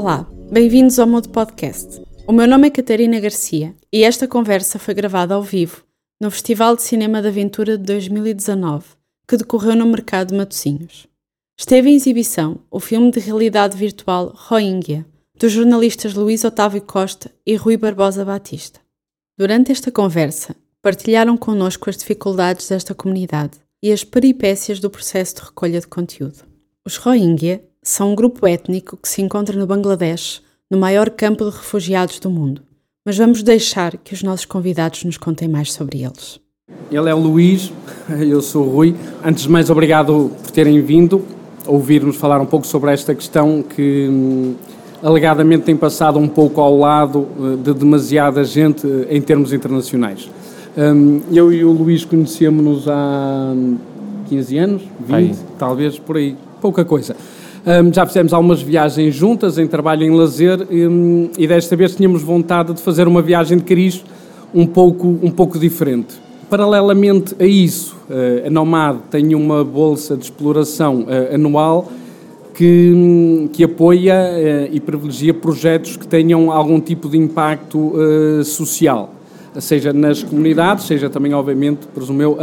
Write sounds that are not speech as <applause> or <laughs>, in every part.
Olá, bem-vindos ao Mudo Podcast. O meu nome é Catarina Garcia e esta conversa foi gravada ao vivo no Festival de Cinema de Aventura de 2019, que decorreu no Mercado de Matosinhos. Esteve em exibição o filme de realidade virtual Rohingya, dos jornalistas Luís Otávio Costa e Rui Barbosa Batista. Durante esta conversa, partilharam connosco as dificuldades desta comunidade e as peripécias do processo de recolha de conteúdo. Os Rohingya são um grupo étnico que se encontra no Bangladesh, no maior campo de refugiados do mundo. Mas vamos deixar que os nossos convidados nos contem mais sobre eles. Ele é o Luís, <laughs> eu sou o Rui. Antes de mais, obrigado por terem vindo ouvir-nos falar um pouco sobre esta questão que hum, alegadamente tem passado um pouco ao lado eh, de demasiada gente eh, em termos internacionais. Hum, eu e o Luís conhecemos-nos há 15 anos, 20, aí. talvez por aí, pouca coisa. Um, já fizemos algumas viagens juntas, em trabalho em lazer, um, e desta vez tínhamos vontade de fazer uma viagem de cariz um pouco, um pouco diferente. Paralelamente a isso, uh, a Nomad tem uma bolsa de exploração uh, anual que, um, que apoia uh, e privilegia projetos que tenham algum tipo de impacto social, seja nas comunidades, seja também, obviamente, presumo eu,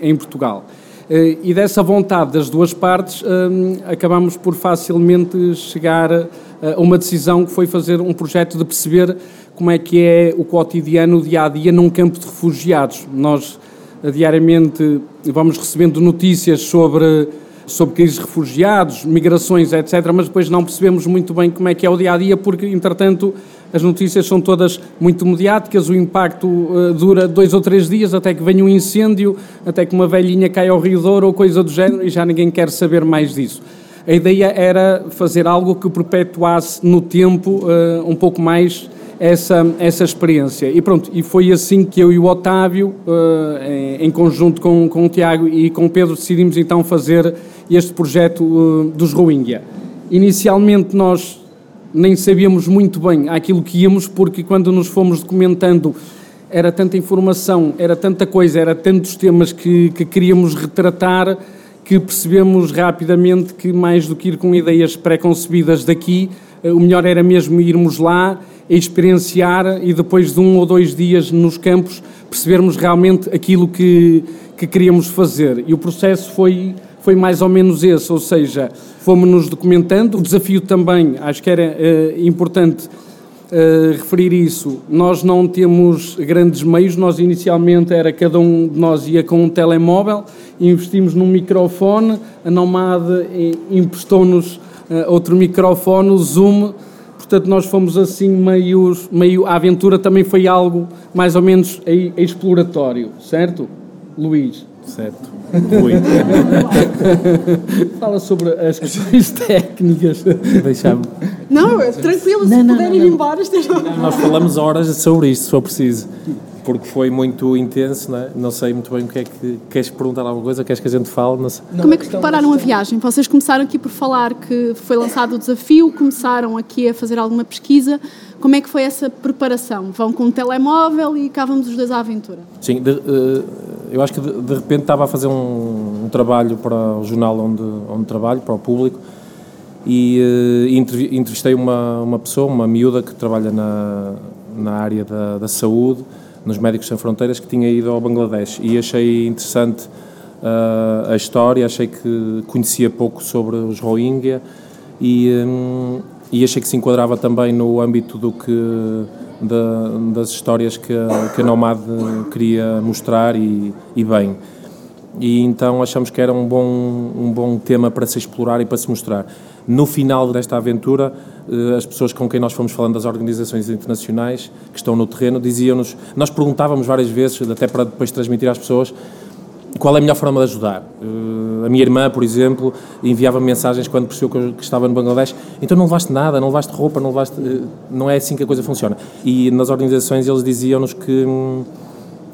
em Portugal. Eh, e dessa vontade das duas partes eh, acabamos por facilmente chegar a uma decisão que foi fazer um projeto de perceber como é que é o cotidiano, o dia a dia num campo de refugiados. Nós eh, diariamente vamos recebendo notícias sobre sobre crises de refugiados, migrações, etc., mas depois não percebemos muito bem como é que é o dia a dia, porque entretanto as notícias são todas muito mediáticas, o impacto uh, dura dois ou três dias até que venha um incêndio, até que uma velhinha cai ao rio Douro ou coisa do género e já ninguém quer saber mais disso. A ideia era fazer algo que perpetuasse no tempo uh, um pouco mais essa, essa experiência. E pronto, e foi assim que eu e o Otávio, uh, em, em, conjunto com, com o Tiago e com o Pedro, decidimos então fazer este projeto uh, dos Rohingya. Inicialmente nós nem sabíamos muito bem aquilo que íamos, porque quando nos fomos documentando era tanta informação, era tanta coisa, era tantos temas que, que queríamos retratar que percebemos rapidamente que mais do que ir com ideias pré-concebidas daqui, eh, o melhor era mesmo irmos lá, experienciar e depois de um ou dois dias nos campos percebermos realmente aquilo que, que queríamos fazer. E o processo foi foi mais ou menos esse, ou seja, fomos-nos documentando. O desafio também, acho que era uh, importante uh, referir isso, nós não temos grandes meios, nós inicialmente era cada um de nós ia com um telemóvel, investimos num microfone, a Nomad emprestou-nos uh, outro microfone, o Zoom, portanto nós fomos assim meio, meio, a aventura também foi algo mais ou menos exploratório, certo, Luís? Certo. Rui. <laughs> Fala sobre as questões técnicas. Deixa-me. Não, é tranquilo, se não, puder ir embora, esteja. Nós falamos horas sobre isto, se for preciso. Porque foi muito intenso, não é? Não sei muito bem o que é que. Queres perguntar alguma coisa? Queres que a gente fale? Não sei. Como é que prepararam a viagem? Vocês começaram aqui por falar que foi lançado o desafio, começaram aqui a fazer alguma pesquisa. Como é que foi essa preparação? Vão com um telemóvel e cá vamos os dois à aventura? Sim, de, uh, eu acho que de, de, repente estava a fazer um, um, trabalho para o jornal onde, onde trabalho, para o público, e uh, entrevistei uma, uma pessoa, uma miúda que trabalha na, na área da, da saúde, nos Médicos Sem Fronteiras, que tinha ido ao Bangladesh, e achei interessante uh, a história, achei que conhecia pouco sobre os Rohingya, e, um, e achei que se enquadrava também no âmbito do que das histórias que que a Nomad queria mostrar e, e, bem. E então achamos que era um bom, um bom tema para se explorar e para se mostrar. No final desta aventura, eh, as pessoas com quem nós fomos falando das organizações internacionais que estão no terreno diziam-nos, nós perguntávamos várias vezes, até para depois transmitir às pessoas, qual é a melhor forma de ajudar? Uh, a minha irmã, por exemplo, enviava mensagens quando percebeu que, estava no Bangladesh, então não levaste nada, não levaste roupa, não levaste... Uh, não é assim que a coisa funciona. E nas organizações eles diziam-nos que hum,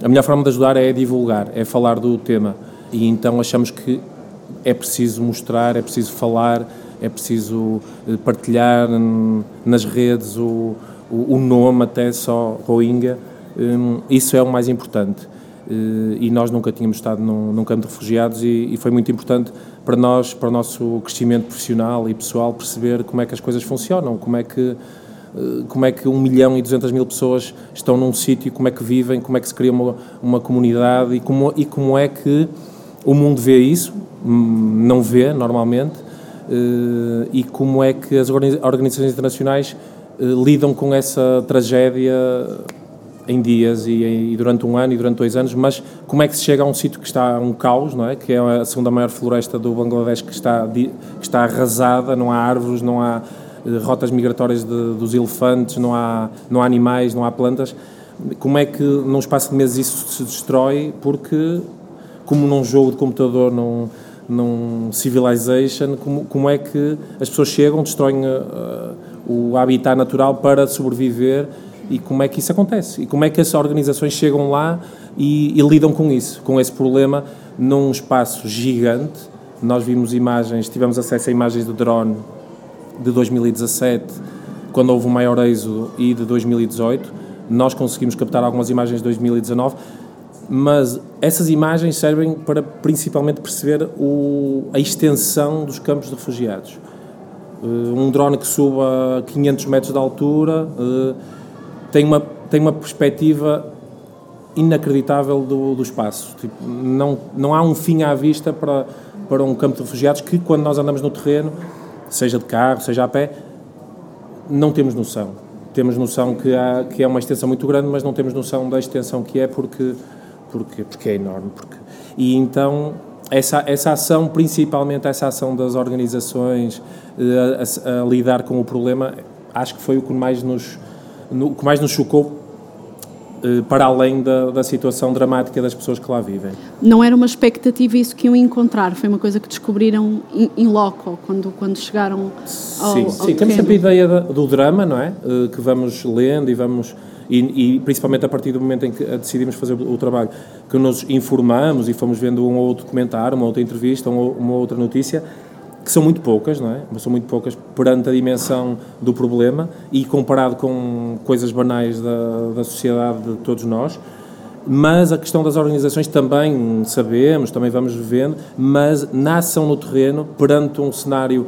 a melhor forma de ajudar é divulgar, é falar do tema. E então achamos que é preciso mostrar, é preciso falar, é preciso eh, partilhar hum, nas redes o, o, nome até só Rohingya. Um, isso é o mais importante. e nós nunca tínhamos estado num, num campo de refugiados e, e, foi muito importante para nós, para o nosso crescimento profissional e pessoal, perceber como é que as coisas funcionam, como é que como é que um milhão e duzentas mil pessoas estão num sítio, como é que vivem, como é que se cria uma, uma comunidade e como, e como é que o mundo vê isso, hum, não vê normalmente, e como é que as organizações internacionais lidam com essa tragédia em dias e, e, durante um ano e durante dois anos, mas como é que se chega a um sítio que está um caos, não é? Que é a segunda maior floresta do Bangladesh que está, que está arrasada, não há árvores, não há eh, rotas migratórias de, dos elefantes, não há, não há animais, não há plantas. Como é que num espaço de meses isso se destrói? Porque, como num jogo de computador, num, num Civilization, como, como é que as pessoas chegam, destroem uh, o habitat natural para sobreviver e como é que isso acontece e como é que as organizações chegam lá e, e, lidam com isso, com esse problema num espaço gigante. Nós vimos imagens, tivemos acesso a imagens do drone de 2017, quando houve um maior êxodo, e de 2018. Nós conseguimos captar algumas imagens de 2019, mas essas imagens servem para principalmente perceber o, a extensão dos campos de refugiados. Uh, um drone que suba a 500 metros de altura. Uh, tem uma, tem uma perspectiva inacreditável do, do espaço. Tipo, não, não há um fim à vista para, para um campo de refugiados que, quando nós andamos no terreno, seja de carro, seja a pé, não temos noção. Temos noção que, há, que é uma extensão muito grande, mas não temos noção da extensão que é porque, porque, porque é enorme. Porque, e então, essa, essa ação, principalmente essa ação das organizações eh, a, a, a lidar com o problema, acho que foi o que mais nos no, que mais nos chocou eh, para além da, da, situação dramática das pessoas que lá vivem. Não era uma expectativa isso que iam encontrar, foi uma coisa que descobriram in, loco, quando, quando chegaram ao Sim, ao sim. temos sempre a ideia do drama, não é? Eh, que vamos lendo e vamos... E, e, principalmente a partir do momento em que decidimos fazer o, trabalho, que nos informamos e fomos vendo um ou outro documentário, uma outra entrevista, uma, outra notícia, que são muito poucas, não é? Mas são muito poucas perante a dimensão do problema e comparado com coisas banais da, da sociedade de todos nós. Mas a questão das organizações também sabemos, também vamos vendo, mas na ação no terreno, perante um cenário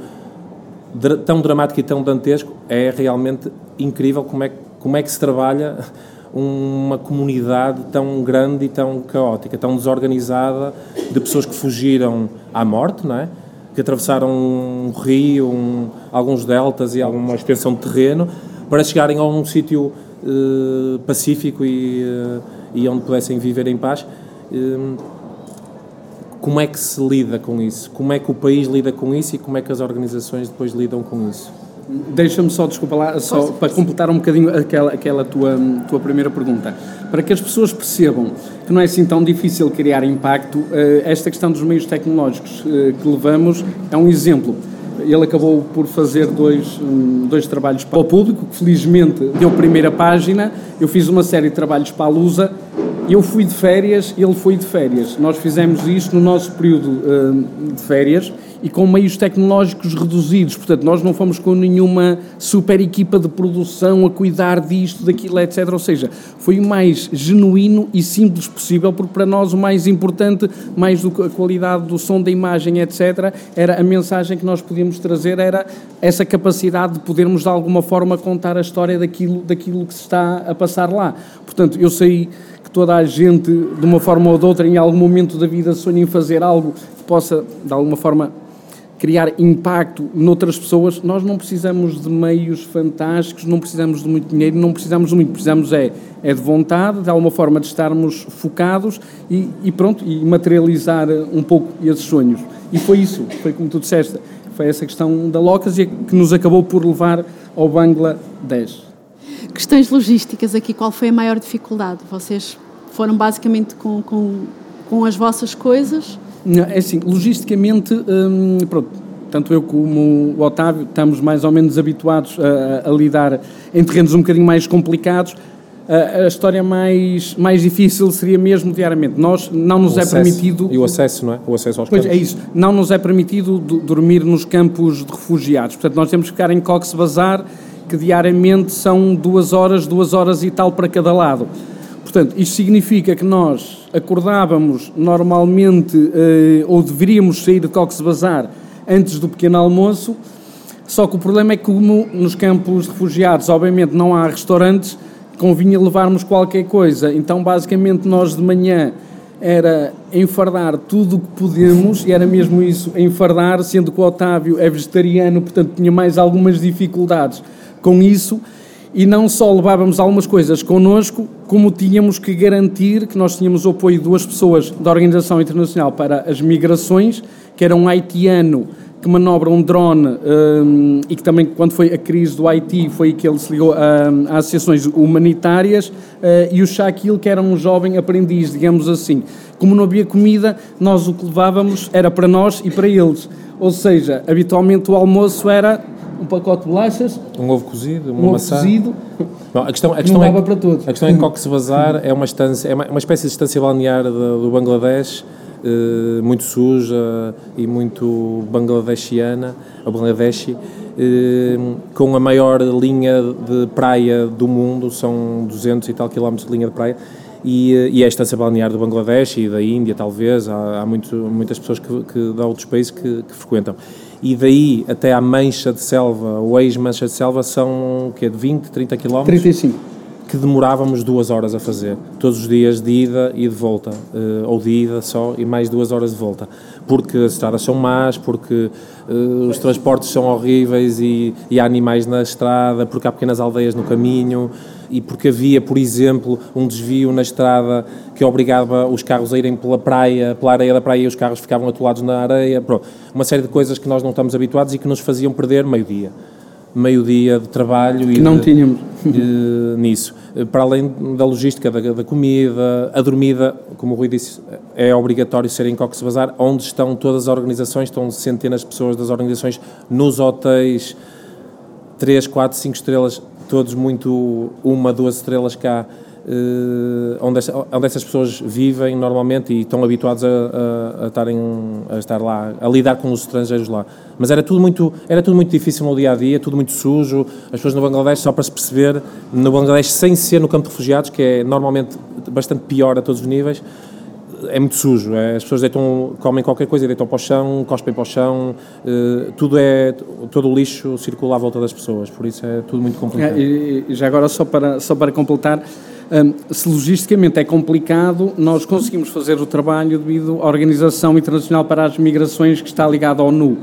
tão dramático e tão dantesco, é realmente incrível como é, como é que se trabalha uma comunidade tão grande e tão caótica, tão desorganizada, de pessoas que fugiram à morte, não é? que atravessaram um rio, um, alguns deltas e alguma extensão de terreno para chegarem a um sítio uh, pacífico e, uh, e onde pudessem viver em paz. Uh, como é que se lida com isso? Como é que o país lida com isso e como é que as organizações depois lidam com isso? Deixa-me só, desculpa lá, só para completar um bocadinho aquela, aquela tua, tua primeira pergunta. Para que as pessoas percebam que não é assim tão difícil criar impacto, eh, esta questão dos meios tecnológicos eh, que levamos é um exemplo. Ele acabou por fazer dois, hum, dois trabalhos para o público, que felizmente deu primeira página. Eu fiz uma série de trabalhos para a Lusa eu fui de férias, ele foi de férias. Nós fizemos isto no nosso período uh, de férias e com meios tecnológicos reduzidos. Portanto, nós não fomos com nenhuma super equipa de produção a cuidar disto, daquilo, etc. Ou seja, foi o mais genuíno e simples possível, porque para nós o mais importante, mais do que a qualidade do som, da imagem, etc., era a mensagem que nós podíamos trazer, era essa capacidade de podermos de alguma forma contar a história daquilo, daquilo que se está a passar lá. Portanto, eu sei toda a gente, de uma forma ou de outra, em algum momento da vida, sonha em fazer algo que possa, de alguma forma, criar impacto noutras pessoas, nós não precisamos de meios fantásticos, não precisamos de muito dinheiro, não precisamos de muito, precisamos é, é de vontade, de alguma forma de estarmos focados e, e pronto, e materializar um pouco esses sonhos. E foi isso, foi como tu disseste, foi essa questão da Locas que nos acabou por levar ao Bangla 10. Questões logísticas aqui, qual foi a maior dificuldade? Vocês foram basicamente com, com, com as vossas coisas? Não, é assim, logisticamente, hum, pronto, tanto eu como o Otávio estamos mais ou menos habituados a, a lidar em terrenos um bocadinho mais complicados. A, a, história mais, mais difícil seria mesmo diariamente. Nós não nos o é acesso, permitido. E o acesso, não é? O acesso aos pois campos. é isso. Não nos é permitido dormir nos campos de refugiados. Portanto, nós temos que ficar em Cox's Bazar, que diariamente são duas horas, duas horas e tal para cada lado. portanto, isto significa que nós acordávamos normalmente, uh, ou deveríamos sair de Cox's Bazar antes do pequeno almoço, só que o problema é que, como nos campos refugiados, obviamente, não há restaurantes, convinha levarmos qualquer coisa. Então, basicamente, nós de manhã era enfardar tudo o que podemos, e era mesmo isso, enfardar, sendo que o Otávio é vegetariano, portanto tinha mais algumas dificuldades com isso, e não só levávamos algumas coisas connosco, como tínhamos que garantir que nós tínhamos o apoio de duas pessoas da Organização Internacional para as Migrações, que era um haitiano que manobra um drone um, e que também, quando foi a crise do Haiti, foi que ele se ligou um, às associações humanitárias, uh, e o Shaquille, que era um jovem aprendiz, digamos assim. Como não havia comida, nós o que levávamos era para nós e para eles. Ou seja, habitualmente o almoço era um pacote de bolachas, um ovo cozido, uma um maçã. ovo cozido, Não, a questão, a questão não é, dava para todos. A questão é que Cox's Bazar é uma, estância, é uma, uma espécie de estância balnear do, do Bangladesh, eh, muito suja e muito bangladeshiana, ou bangladeshi, eh, com a maior linha de praia do mundo, são 200 e tal quilómetros de linha de praia, e, eh, e é a estância balnear do Bangladesh e da Índia, talvez, há, há muito, muitas pessoas que, que, de outros países que, que frequentam. E daí até à mancha de selva, o ex-mancha de selva, são o quê, de 20, 30 quilómetros? 35. que demorávamos duas horas a fazer, todos os dias de ida e de volta, uh, ou de ida só e mais duas horas de volta, porque as estradas são más, porque uh, os transportes são horríveis e, e, há animais na estrada, porque há pequenas aldeias no caminho e porque havia, por exemplo, um desvio na estrada que obrigava os carros a irem pela praia, pela areia da praia e os carros ficavam atolados na areia, Pronto, uma série de coisas que nós não estamos habituados e que nos faziam perder meio-dia. Meio-dia de trabalho que e não de, tínhamos. de, <laughs> nisso. Para além da logística da, da, comida, a dormida, como o Rui disse, é obrigatório ser em Cox's Bazar, onde estão todas as organizações, estão centenas de pessoas das organizações nos hotéis, 3, 4, 5 estrelas, todos muito uma, duas estrelas cá, Uh, onde, onde essas pessoas vivem normalmente e estão habituados a, a, a, estarem, a estar lá, a lidar com os estrangeiros lá. Mas era tudo muito, era tudo muito difícil no dia a dia, tudo muito sujo. As pessoas no Bangladesh, só para se perceber, no Bangladesh, sem ser no campo de refugiados, que é normalmente bastante pior a todos os níveis, é muito sujo. É, as pessoas deitam, comem qualquer coisa, deitam para o chão, cospem para o chão, uh, tudo é, todo o lixo circula à volta das pessoas, por isso é tudo muito complicado. É, e, já agora, só para, só para completar, um, se logisticamente é complicado, nós conseguimos fazer o trabalho devido à Organização Internacional para as Migrações, que está ligada ao NU,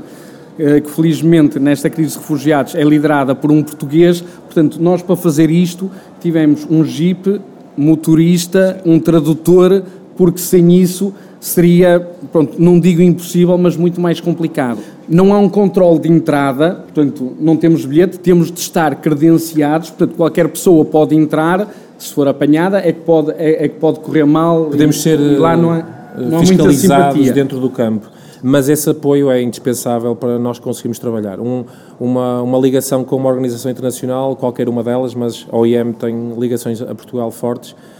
eh, que felizmente nesta crise de refugiados é liderada por um português. Portanto, nós para fazer isto tivemos um jeep, motorista, um tradutor, porque sem isso seria, pronto, não digo impossível, mas muito mais complicado. Não há um controle de entrada, portanto, não temos bilhete, temos de estar credenciados, portanto, qualquer pessoa pode entrar, se for apanhada, é que pode, é, é que pode correr mal. Podemos e, ser e lá não há, não há fiscalizados dentro do campo. Mas esse apoio é indispensável para nós conseguirmos trabalhar. Um, uma, uma ligação com uma organização internacional, qualquer uma delas, mas a OIM tem ligações a Portugal fortes, eh,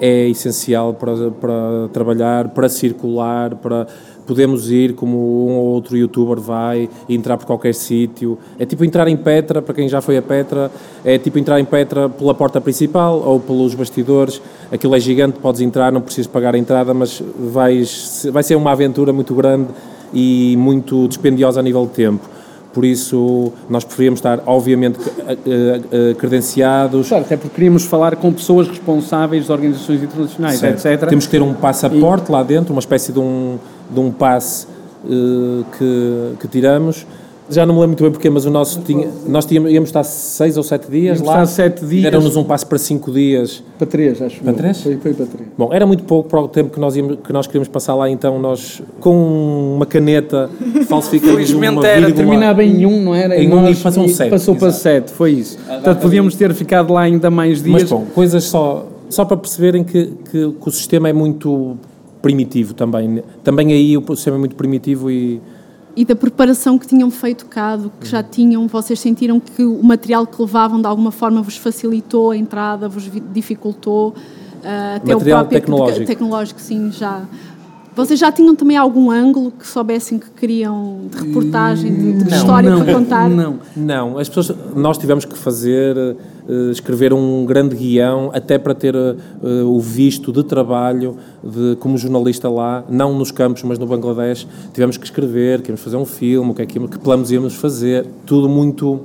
é essencial para, para trabalhar, para circular, para podemos ir como um ou outro youtuber vai entrar por qualquer sítio. É tipo entrar em Petra, para quem já foi a Petra, é tipo entrar em Petra pela porta principal ou pelos bastidores. Aquilo é gigante, podes entrar, não precisas pagar a entrada, mas vais, vai ser uma aventura muito grande e muito dispendiosa a nível de tempo por isso nós preferíamos estar, obviamente, credenciados. Claro, até porque queríamos falar com pessoas responsáveis de organizações internacionais, certo. etc. Temos que ter um passaporte e... lá dentro, uma espécie de um, de um passe uh, que, que tiramos já não me lembro muito bem porquê, mas o nosso tinha, nós tínhamos, íamos estar seis ou sete dias íamos lá. Estar sete dias. Deram-nos um passo para cinco dias. Para três, acho. Para três? Foi, foi para três. Bom, era muito pouco para o tempo que nós, íamos, que nós queríamos passar lá, então nós, com uma caneta, <laughs> falsificamos uma vírgula. era, terminava em um, não era? Em um e passou um sete. Passou para sete, foi isso. Portanto, podíamos ter ficado lá ainda mais dias. Mas bom, coisas só, só para perceberem que, que, que o sistema é muito primitivo também. Também aí o sistema é muito primitivo e e da preparação que tinham feito cá, do que já tinham, vocês sentiram que o material que levavam de alguma forma vos facilitou a entrada, vos dificultou, uh, até material o próprio tecnológico. tecnológico, sim, já. Vocês já tinham também algum ângulo que soubessem que queriam de reportagem, de, de Não, história não, para contar? Não, Não, as pessoas, nós tivemos que fazer, eh, escrever um grande guião, até para ter eh, o visto de trabalho de, como jornalista lá, não nos campos, mas no Bangladesh. Tivemos que escrever, que íamos fazer um filme, o que é que, que planos íamos fazer, tudo muito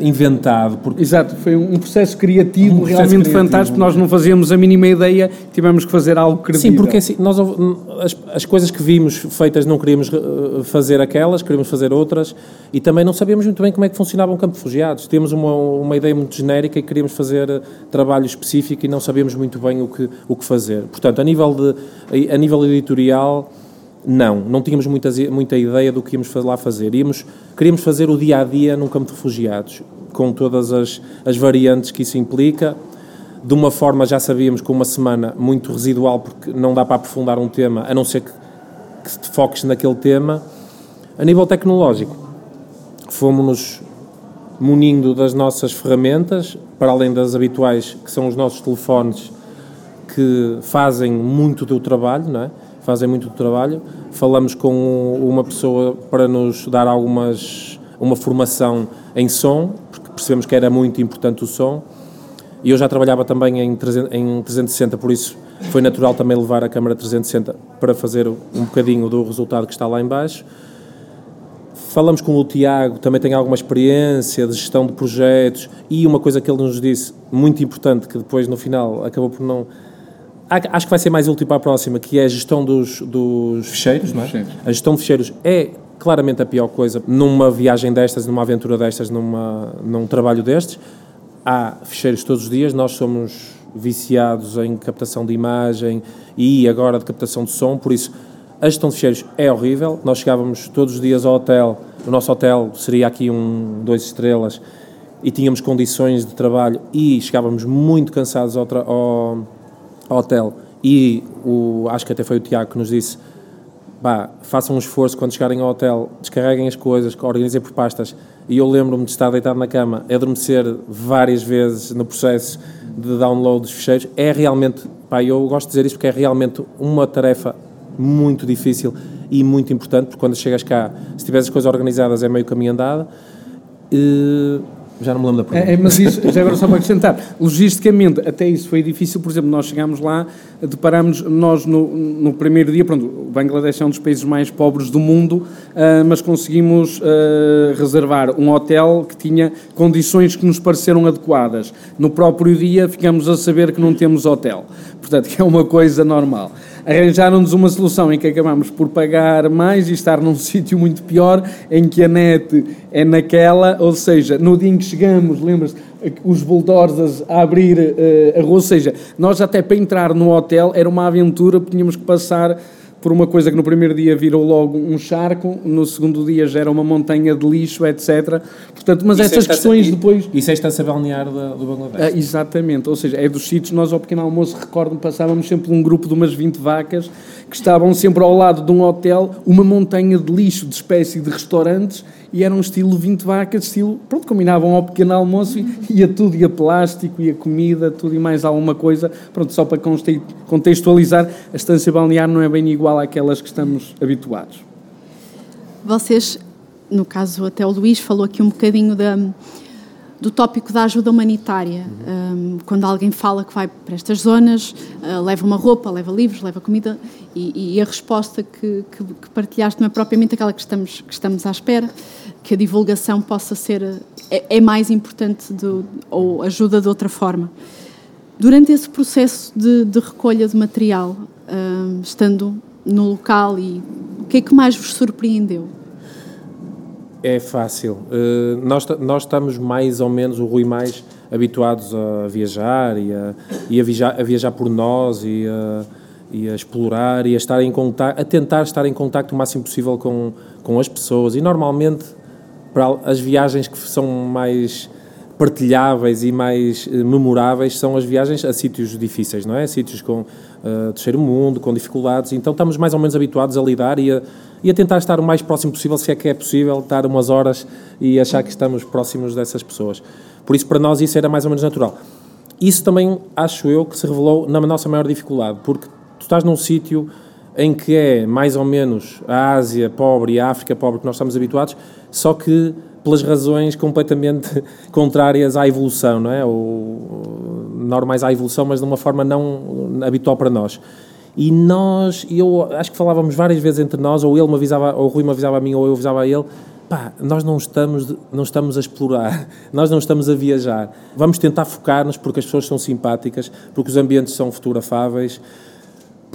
inventado, porque Exato, foi um processo criativo Um processo realmente criativo. fantástico. Nós não fazíamos a mínima ideia, tivemos que fazer algo credível. Sim, porque assim, nós, as, as coisas que vimos feitas não queríamos eh, fazer aquelas, queríamos fazer outras e também não sabíamos muito bem como é que funcionava um campo de refugiados. Tínhamos uma, uma ideia muito genérica e queríamos fazer eh, trabalho específico e não sabíamos muito bem o que, o que fazer. Portanto, a nível, de, a nível editorial, não, não tínhamos muita, muita ideia do que íamos lá fazer. Íamos, queríamos fazer o dia a dia num campo de refugiados, com todas as, as variantes que isso implica de uma forma já sabíamos com uma semana muito residual porque não dá para aprofundar um tema a não ser que, que te foques naquele tema a nível tecnológico fomos-nos munindo das nossas ferramentas para além das habituais que são os nossos telefones que fazem muito do trabalho não é? Fazem muito trabalho falamos com uma pessoa para nos dar algumas uma formação em som porque percebemos que era muito importante o som e eu já trabalhava também em 300 em 360, por isso foi natural também levar a câmara 360 para fazer um bocadinho do resultado que está lá em baixo. Falamos com o Tiago, também tem alguma experiência de gestão de projetos e uma coisa que ele nos disse, muito importante, que depois no final acabou por não... Acho que vai ser mais útil para a próxima, que é a gestão dos, dos ficheiros, não é? ficheiros. A gestão de ficheiros é claramente a pior coisa numa viagem destas, numa aventura destas, numa, num trabalho destes. Há ficheiros todos os dias, nós somos viciados em captação de imagem e agora de captação de som, por isso a gestão de ficheiros é horrível. Nós chegávamos todos os dias ao hotel, o nosso hotel seria aqui um, dois estrelas, e tínhamos condições de trabalho e chegávamos muito cansados ao, ao hotel. E o, acho que até foi o Tiago que nos disse: pá, façam um esforço quando chegarem ao hotel, descarreguem as coisas, organizem por pastas. E eu lembro-me de estar deitado na cama, adormecer várias vezes no processo de download dos ficheiros. É realmente, pá, eu gosto de dizer isto porque é realmente uma tarefa muito difícil e muito importante, porque quando chegas cá, se tiveres as coisas organizadas, é meio caminho andado. E, já não me lembro da pergunta. É, é, mas isso, já agora só para acrescentar, logisticamente, até isso foi difícil, por exemplo, nós chegámos lá, deparámos, nós no, no primeiro dia, pronto, o Bangladesh é um dos países mais pobres do mundo, ah, mas conseguimos ah, reservar um hotel que tinha condições que nos pareceram adequadas. No próprio dia ficamos a saber que não temos hotel, portanto, <laughs> que é uma coisa normal. Arranjaram-nos uma solução em que acabamos por pagar mais e estar num <laughs> sítio muito pior, em que a net é naquela, ou seja, no dia em que chegamos, lembras-te, os bulldozers a abrir eh, a rua, ou seja, nós até para entrar no hotel era uma aventura, tínhamos que passar por uma coisa que no primeiro dia virou logo um charco, no segundo dia já era uma montanha de lixo, etc. Portanto, mas Isso essas questões depois... Isso é a estância balnear da- do Bangladesh. Ah, exatamente, ou seja, é dos sítios, nós ao pequeno almoço, recordo-me, passávamos sempre um grupo de umas 20 vacas que estavam sempre ao lado de um hotel, uma montanha de lixo de espécie de restaurantes e eram estilo 20 vacas, estilo, pronto, combinavam ao pequeno almoço e ia tudo, ia plástico, ia comida, tudo e mais alguma coisa, pronto, só para contextualizar, a estância balnear não é bem igual àquelas que estamos habituados. Vocês, no caso até o Luís falou aqui um bocadinho da, do tópico da ajuda humanitária. Um, quando alguém fala que vai para estas zonas, uh, leva uma roupa, leva livros, leva comida, e, e a resposta que, que, que partilhaste não é propriamente aquela que estamos, que estamos à espera, que a divulgação possa ser, uh, é, é mais importante do, ou ajuda de outra forma. Durante esse processo de, de recolha de material, um, estando no local, e o que é que mais vos surpreendeu? É fácil. Uh, nós, nós estamos mais ou menos, o Rui mais, habituados a viajar e a, e a, viajar, a viajar por nós e a, e a explorar e a estar em contacto, a tentar estar em contacto o máximo possível com, com as pessoas. E normalmente, para as viagens que são mais partilháveis e mais eh, memoráveis são as viagens a sítios difíceis, não é? Sítios com uh, terceiro mundo, com dificuldades. Então estamos mais ou menos habituados a lidar e a, e a tentar estar o mais próximo possível, se é que é possível, estar umas horas e achar que estamos próximos dessas pessoas. Por isso, para nós, isso era mais ou menos natural. Isso também, acho eu, que se revelou na nossa maior dificuldade, porque tu estás num sítio em que é mais ou menos a Ásia pobre e a África pobre que nós estamos habituados, só que pelas razões completamente <laughs> contrárias à evolução, não é? Ou normais à evolução, mas de uma forma não habitual para nós. E nós, eu acho que falávamos várias vezes entre nós, ou ele me avisava, ou o Rui me avisava a mim, ou eu avisava a ele, pá, nós não estamos, não estamos a explorar, <laughs> nós não estamos a viajar. Vamos tentar focar-nos porque as pessoas são simpáticas, porque os ambientes são fotografáveis,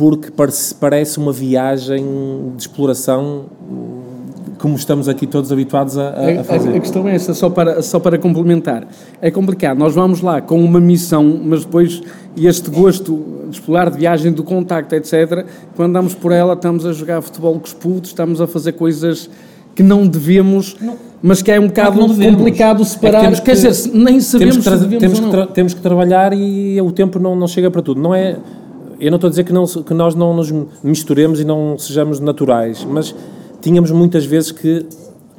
porque parece, parece uma viagem de exploração como estamos aqui todos habituados a, a fazer. A, a, questão é essa, só para, só para complementar. É complicado, nós vamos lá com uma missão, mas depois este gosto de explorar, de viagem, do contacto, etc., quando andamos por ela, estamos a jogar futebol com os putos, estamos a fazer coisas que não devemos, não, mas que é um bocado complicado separar. É que Quer que, dizer, nem sabemos temos que, se temos que, temos que trabalhar e o tempo não, não chega para tudo. Não é, eu não estou a dizer que, não, que nós não nos misturemos e não sejamos naturais, mas tínhamos muitas vezes que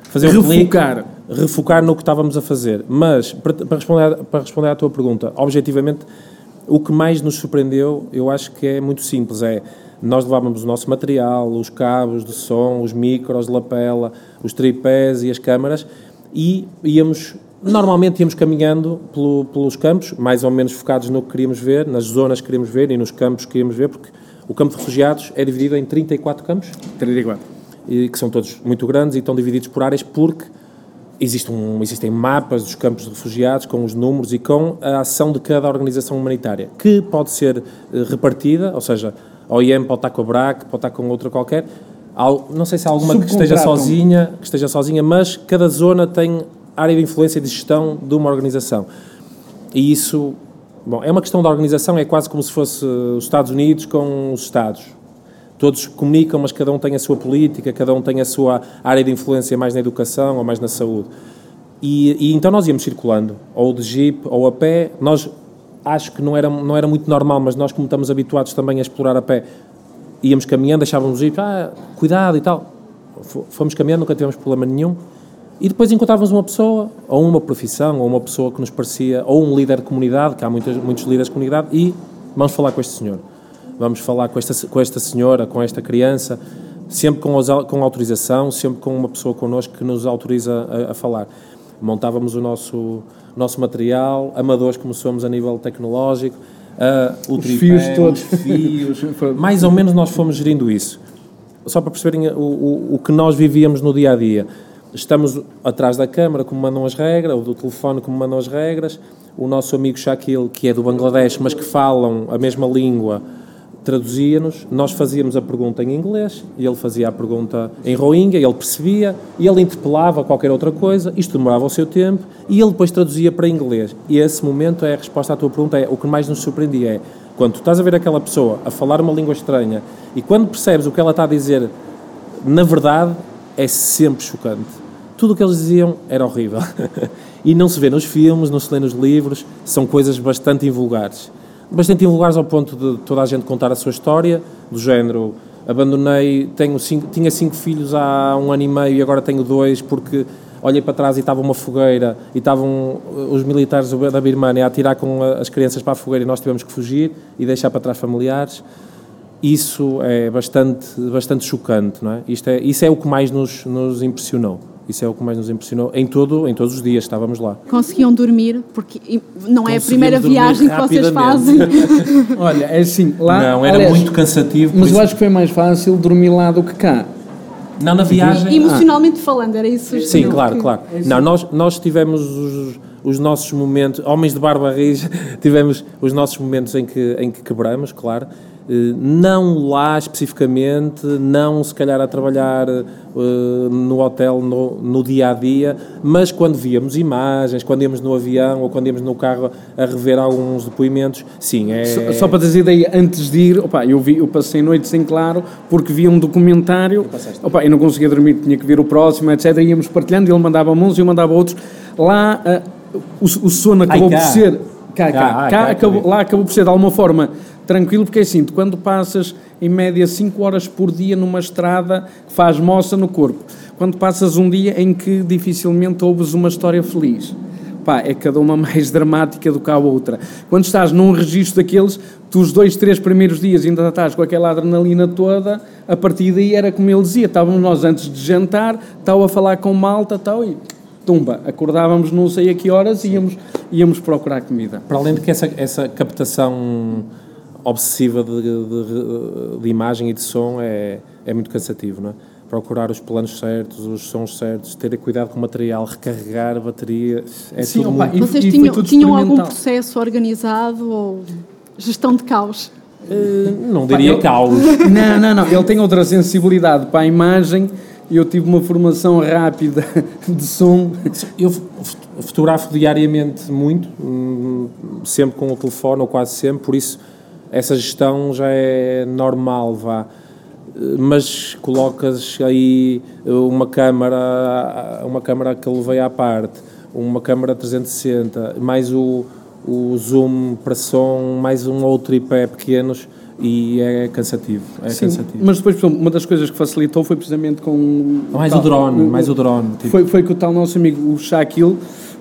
fazer um refocar. Clique, refocar no que estávamos a fazer. Mas, para, para, responder, para responder à tua pergunta, objetivamente, o que mais nos surpreendeu, eu acho que é muito simples, é nós levávamos o nosso material, os cabos de som, os micros lapela, os tripés e as câmaras e íamos, normalmente íamos caminhando pelo, pelos campos, mais ou menos focados no que queríamos ver, nas zonas que queríamos ver e nos campos que queríamos ver, porque o campo de refugiados é dividido em 34 campos. 34 e que são todos muito grandes e estão divididos por áreas porque existe um, existem mapas dos campos de refugiados com os números e com a ação de cada organização humanitária, que pode ser uh, repartida, ou seja, a OIM pode estar com a BRAC, pode estar com outra qualquer, não sei se há alguma que esteja sozinha, que esteja sozinha, mas cada zona tem área de influência de gestão de uma organização. E isso, bom, é uma questão da organização, é quase como se fosse os Estados Unidos com os Estados todos comunicam, mas cada um tem a sua política, cada um tem a sua área de influência mais na educação ou mais na saúde. E, e então nós íamos circulando, ou de jeep ou a pé. Nós acho que não era, não era muito normal, mas nós, como estamos habituados também a explorar a pé, íamos caminhando, deixávamos o jeep, ah, cuidado e tal. Fomos caminhando, nunca tivemos problema nenhum. E depois encontrávamos uma pessoa, ou uma profissão, ou uma pessoa que nos parecia, ou um líder de comunidade, que há muitos, muitos líderes de comunidade, e vamos falar com este senhor vamos falar com esta, com esta senhora, com esta criança, sempre com, com autorização, sempre com uma pessoa connosco que nos autoriza a, a falar. Montávamos o nosso, nosso material, amadores como somos a nível tecnológico, uh, o os tripé, fios todos. os fios, <laughs> mais ou menos nós fomos gerindo isso. Só para perceberem o, o, o que nós vivíamos no dia a dia. Estamos atrás da câmara, como mandam as regras, ou do telefone, como mandam as regras. O nosso amigo Shaquille, que é do Bangladesh, mas que falam a mesma língua, traduzia-nos, nós fazíamos a pergunta em inglês e ele fazia a pergunta em rohingya, ele percebia e ele interpelava qualquer outra coisa, isto demorava o seu tempo e ele depois traduzia para inglês. E esse momento é a resposta à tua pergunta, é o que mais nos surpreendia é quando tu estás a ver aquela pessoa a falar uma língua estranha e quando percebes o que ela está a dizer, na verdade, é sempre chocante. Tudo o que eles diziam era horrível. <laughs> e não se vê nos filmes, não se lê nos livros, são coisas bastante invulgares bastante invulgares ao ponto de toda a gente contar a sua história, do género abandonei, tenho cinco, tinha cinco filhos há um ano e meio e agora tenho dois porque olhei para trás e estava uma fogueira e estavam os militares da Birmania a atirar com as crianças para a fogueira e nós tivemos que fugir e deixar para trás familiares. Isso é bastante, bastante chocante, não é? Isto é, isso é o que mais nos, nos impressionou. Isso é o que mais nos impressionou em, todo, em todos os dias estávamos lá. Conseguiam dormir? Porque não é a primeira viagem que vocês fazem. <laughs> Olha, é assim, lá... Não, era aliás, muito cansativo. Mas eu acho que foi mais fácil dormir lá do que cá. Não, na viagem... Emocionalmente ah. falando, era isso? Sim, claro, claro. É não, nós, nós tivemos os, os nossos momentos, homens de barba rija, <laughs> tivemos os nossos momentos em que, em que quebramos, claro, não lá especificamente, não se calhar a trabalhar uh, no hotel no, no, dia a dia, mas quando víamos imagens, quando íamos no avião ou quando íamos no carro a rever alguns depoimentos, sim, é... Só, só para dizer ideia, antes de ir, opa, eu, vi, eu passei noites em claro porque vi um documentário, opa, eu não conseguia dormir, tinha que ver o próximo, etc, íamos partilhando, ele mandava uns e eu mandava outros, lá uh, o, o sono acabou Ai, por ser... Cá, cá, cá, cá acabou, lá acabou por ser de alguma forma tranquilo, porque é assim, quando passas em média 5 horas por dia numa estrada que faz moça no corpo, quando passas um dia em que dificilmente ouves uma história feliz, pá, é cada uma <laughs> mais dramática do que a outra. Quando estás num registro daqueles, tu os dois, três primeiros dias ainda estás com aquela adrenalina toda, a partir daí era como ele dizia, estávamos nós antes de jantar, estava a falar com malta, tal, e tumba, acordávamos não sei a que horas e íamos, íamos procurar comida. Para além de que essa, essa captação obsessiva de, de, de imagem e de som é, é muito cansativo, não é? procurar os planos certos, os sons certos, ter cuidado com o material, recarregar a bateria, é Sim, tudo opa, muito... Vocês tinham, tudo tinham algum processo organizado ou gestão de caos? Eh, não diria eu- caos. <laughs> Não, não, não, ele tem outra sensibilidade para a imagem, eu tive uma formação rápida <laughs> de som, Eu fotografo diariamente muito, hum, sempre com o telefone, ou quase sempre, por isso essa gestão já é normal, vá. Mas colocas aí uma câmara, uma câmara que levei à parte, uma câmara 360, mais o, o zoom para som, mais um ou tripé pequenos e é cansativo, é Sim, cansativo. mas depois, uma das coisas que facilitou foi precisamente com... Mais tal- o drone, mais o drone. Tipo, Foi, foi com o tal nosso amigo, o Shaquille,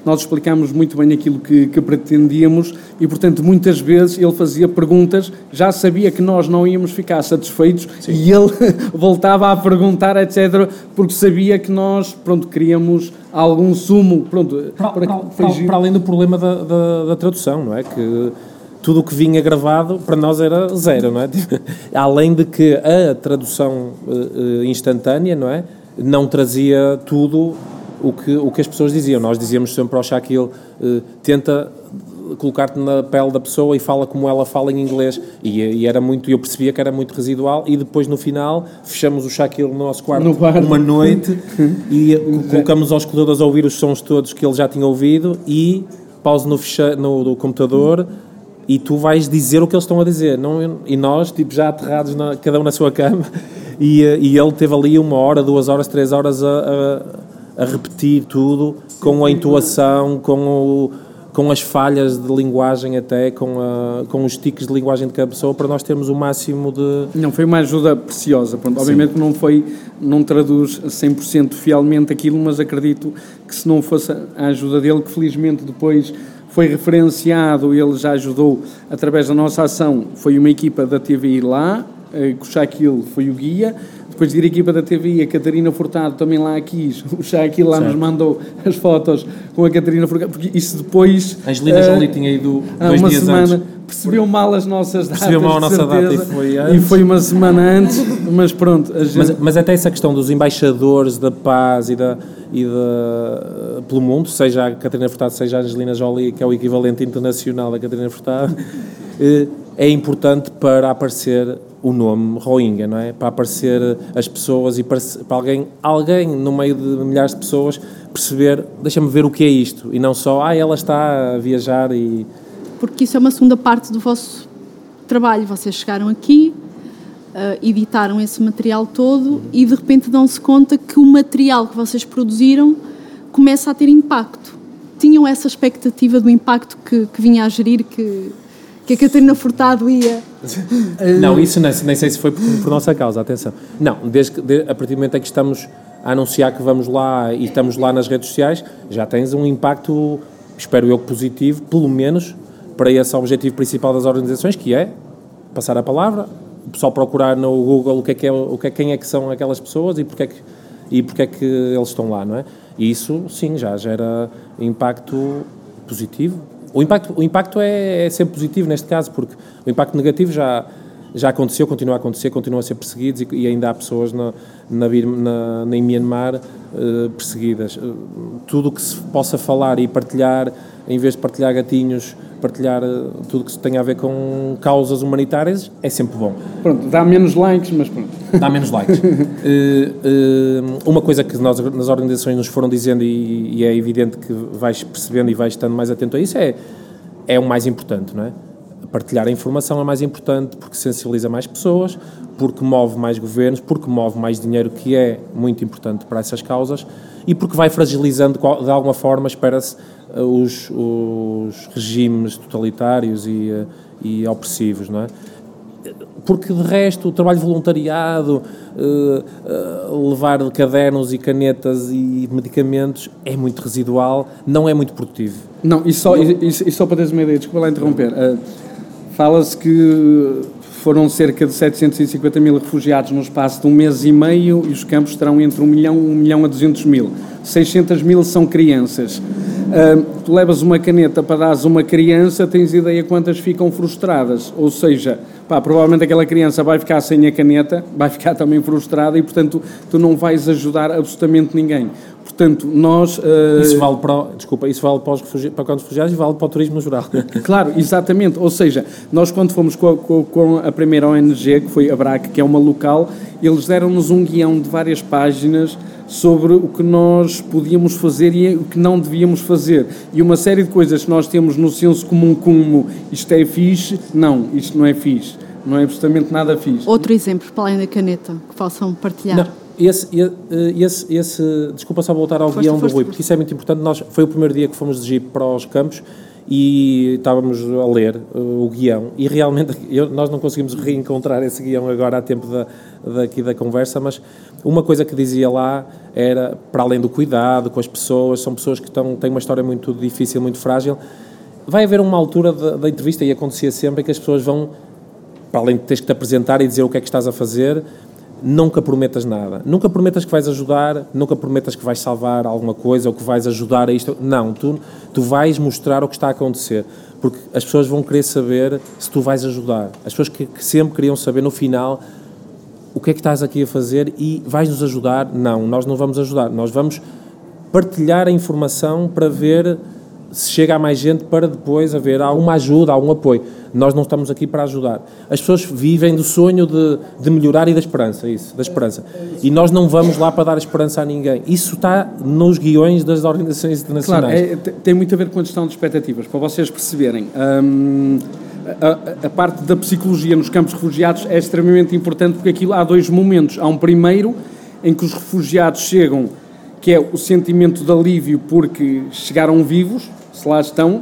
nós explicámos muito bem aquilo que, que pretendíamos e, portanto, muitas vezes ele fazia perguntas, já sabia que nós não íamos ficar satisfeitos e ele <laughs> voltava a perguntar, etc., porque sabia que nós, pronto, queríamos algum sumo, pronto, Para, para- para- para além do problema da, da, da tradução, não é? Que tudo o que vinha gravado para nós era zero, não é? <laughs> Tipo, além de que a tradução eh, eh, instantânea, não é? Não trazia tudo o que, o que as pessoas diziam. Nós dizíamos sempre ao Shaquille, eh, tenta colocar-te na pele da pessoa e fala como ela fala em inglês e, e era muito, eu percebia que era muito residual e depois no final fechamos o Shaquille no nosso quarto, No uma noite <laughs> e colocamos aos escutadores a ouvir os sons todos que ele já tinha ouvido e pausa no, fecha, no, no computador e tu vais dizer o que eles estão a dizer. Não, e nós, tipo, já aterrados, na- cada um na sua cama, e, eh, e ele teve ali uma hora, duas horas, três horas a, a, a repetir tudo, com a intuação, com, o, com as falhas de linguagem até, com, a, com os tiques de linguagem de cada pessoa, para nós termos o máximo de... Não, foi uma ajuda preciosa. Pronto, obviamente não foi, não traduz 100% fielmente aquilo, mas acredito que se não fosse a ajuda dele, que felizmente depois foi referenciado, ele já ajudou através da nossa ação, foi uma equipa da TVI lá, eh, que o Shaquille foi o guia, depois de ir a equipa da TVI, a Catarina Furtado também lá quis, o Shaquille lá nos mandou as fotos com a Catarina Furtado, porque isso depois... A Angelina eh, Jolie tinha ido dois uma dias semana antes. percebeu mal as nossas datas. Percebeu mal a de nossa data certeza, e foi E antes. foi uma semana antes, mas pronto. A gente, Mas, mas até essa questão dos embaixadores da paz e, da, e da, pelo mundo, seja a Catarina Furtado, seja a Angelina Jolie, que é o equivalente internacional da Catarina Furtado, <laughs> eh, é importante para aparecer o nome Rohingya, não é? Para aparecer as pessoas e para, para alguém, alguém no meio de milhares de pessoas perceber, deixa-me ver o que é isto, e não só, ah, ela está a viajar e... Porque isso é uma segunda parte do vosso trabalho. Vocês chegaram aqui, ah, editaram esse material todo e de repente dão-se conta que o material que vocês produziram começa a ter impacto. Tinham essa expectativa do impacto que, que vinha a gerir, que, que a Catarina Furtado ia. Não, isso nem, nem sei se foi por, por nossa causa, atenção. Não, desde de- a partir do momento em que estamos a anunciar que vamos lá e estamos lá nas redes sociais, já tens um impacto, espero eu, positivo, pelo menos para esse objetivo principal das organizações, que é passar a palavra, o pessoal procurar no Google o que é que é, o que é, quem é que são aquelas pessoas e porque é que, e porque é que eles estão lá, não é? E isso, sim, já gera impacto positivo. O impacto, o impacto é, é sempre positivo neste caso, porque o impacto negativo já, já aconteceu, continua a acontecer, continuam a ser perseguidos e, e ainda há pessoas na, na, na, na em Myanmar eh, perseguidas. Eh, tudo o que se possa falar e partilhar, em vez de partilhar gatinhos, partilhar eh, tudo que tenha a ver com causas humanitárias, é sempre bom. pronto, dá menos likes, mas pronto. Dá menos likes. <laughs> Eh, eh, uma coisa que nós nas organizações nos foram dizendo e, e é evidente que vais percebendo e vais estando mais atento a isso é, é o mais importante, não é? Partilhar a informação é mais importante porque sensibiliza mais pessoas, porque move mais governos, porque move mais dinheiro, que é muito importante para essas causas, e porque vai fragilizando de alguma forma, espera-se, os, os regimes totalitários e, eh, e opressivos, não é? porque de resto o trabalho voluntariado, uh, uh, levar cadernos e canetas e medicamentos é muito residual, não é muito produtivo. Não, e só, e, e só para teres uma ideia, desculpa lá interromper, uh, fala-se que foram cerca de 750 mil refugiados no espaço de um mês e meio e os campos terão entre 1 milhão, 1 milhão a 200 mil. 600 mil são crianças. Uh, tu levas uma caneta para dar uma criança, tens ideia quantas ficam frustradas? Ou seja, pá, provavelmente aquela criança vai ficar sem a caneta, vai ficar também frustrada e, portanto, tu não vais ajudar absolutamente ninguém. Portanto, nós. Uh... Isso vale para. Desculpa, isso vale para os, refugiados, para os refugiados e vale para o turismo no geral. <laughs> claro, exatamente. Ou seja, nós, quando fomos com a, com a primeira ONG, que foi a BRAC, que é uma local, eles deram-nos um guião de várias páginas sobre o que nós podíamos fazer e o que não devíamos fazer. E uma série de coisas que nós temos no senso comum como isto é fixe, não, isto não é fixe. Não é absolutamente nada fixe. Outro exemplo, para além da caneta, que possam partilhar. Não esse, esse, esse, desculpa só voltar ao foste, guião foste, do Rui, porque isso é muito importante. Nós, foi o primeiro dia que fomos de Jeep para os campos e estávamos a ler uh, o guião. E realmente <laughs> eu, nós não conseguimos reencontrar esse guião agora a tempo da, daqui da conversa, mas uma coisa que dizia lá era, para além do cuidado com as pessoas, são pessoas que estão, têm uma história muito difícil, muito frágil, vai haver uma altura da, da entrevista, e acontecia sempre, que as pessoas vão, para além de teres que te apresentar e dizer o que é que estás a fazer, nunca prometas nada. Nunca prometas que vais ajudar, nunca prometas que vais salvar alguma coisa ou que vais ajudar a isto. Não, tu, tu vais mostrar o que está a acontecer. Porque as pessoas vão querer saber se tu vais ajudar. As pessoas que, que sempre queriam saber no final o que é que estás aqui a fazer e vais-nos ajudar. Não, nós não vamos ajudar. Nós vamos partilhar a informação para ver se chega a mais gente para depois haver alguma ajuda, algum apoio. Nós não estamos aqui para ajudar. As pessoas vivem do sonho de, de melhorar e da esperança, isso, da esperança. E nós não vamos lá para dar esperança a ninguém. Isso está nos guiões das organizações internacionais. Claro, é, tem muito a ver com a gestão de expectativas, para vocês perceberem. Hum, a, a, parte da psicologia nos campos refugiados é extremamente importante porque aquilo há dois momentos. Há um primeiro em que os refugiados chegam, que é o sentimento de alívio porque chegaram vivos, se lá estão,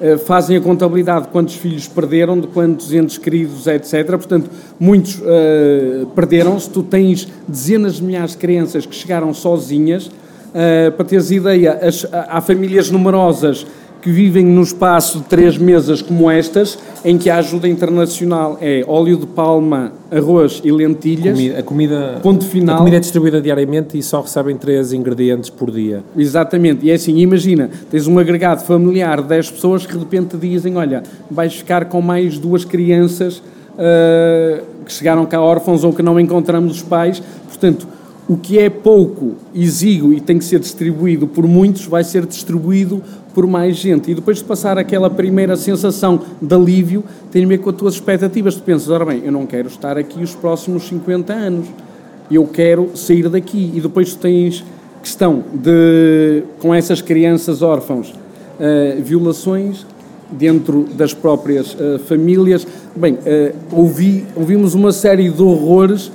eh, fazem a contabilidade de quantos filhos perderam, de quantos entes queridos, etc. Portanto, muitos uh, perderam-se. Tu tens dezenas de milhares de crianças que chegaram sozinhas. Uh, para teres ideia, as, há famílias numerosas que vivem no espaço de três mesas como estas, em que a ajuda internacional é óleo de palma, arroz e lentilhas. Comida, a comida, ponto final. A comida é distribuída diariamente e só recebem três ingredientes por dia. Exatamente. E é assim, imagina, tens um agregado familiar de 10 pessoas que de repente dizem, olha, vais ficar com mais duas crianças uh, que chegaram cá órfãos ou que não encontramos os pais. Portanto, o que é pouco, exíguo e tem que ser distribuído por muitos, vai ser distribuído por mais gente. E depois de passar aquela primeira sensação de alívio, tem a ver com as tuas expectativas. Tu pensas, ora bem, eu não quero estar aqui os próximos 50 anos, eu quero sair daqui. E depois tu tens questão de, com essas crianças órfãos, uh, violações dentro das próprias uh, famílias. Bem, uh, ouvi, ouvimos uma série de horrores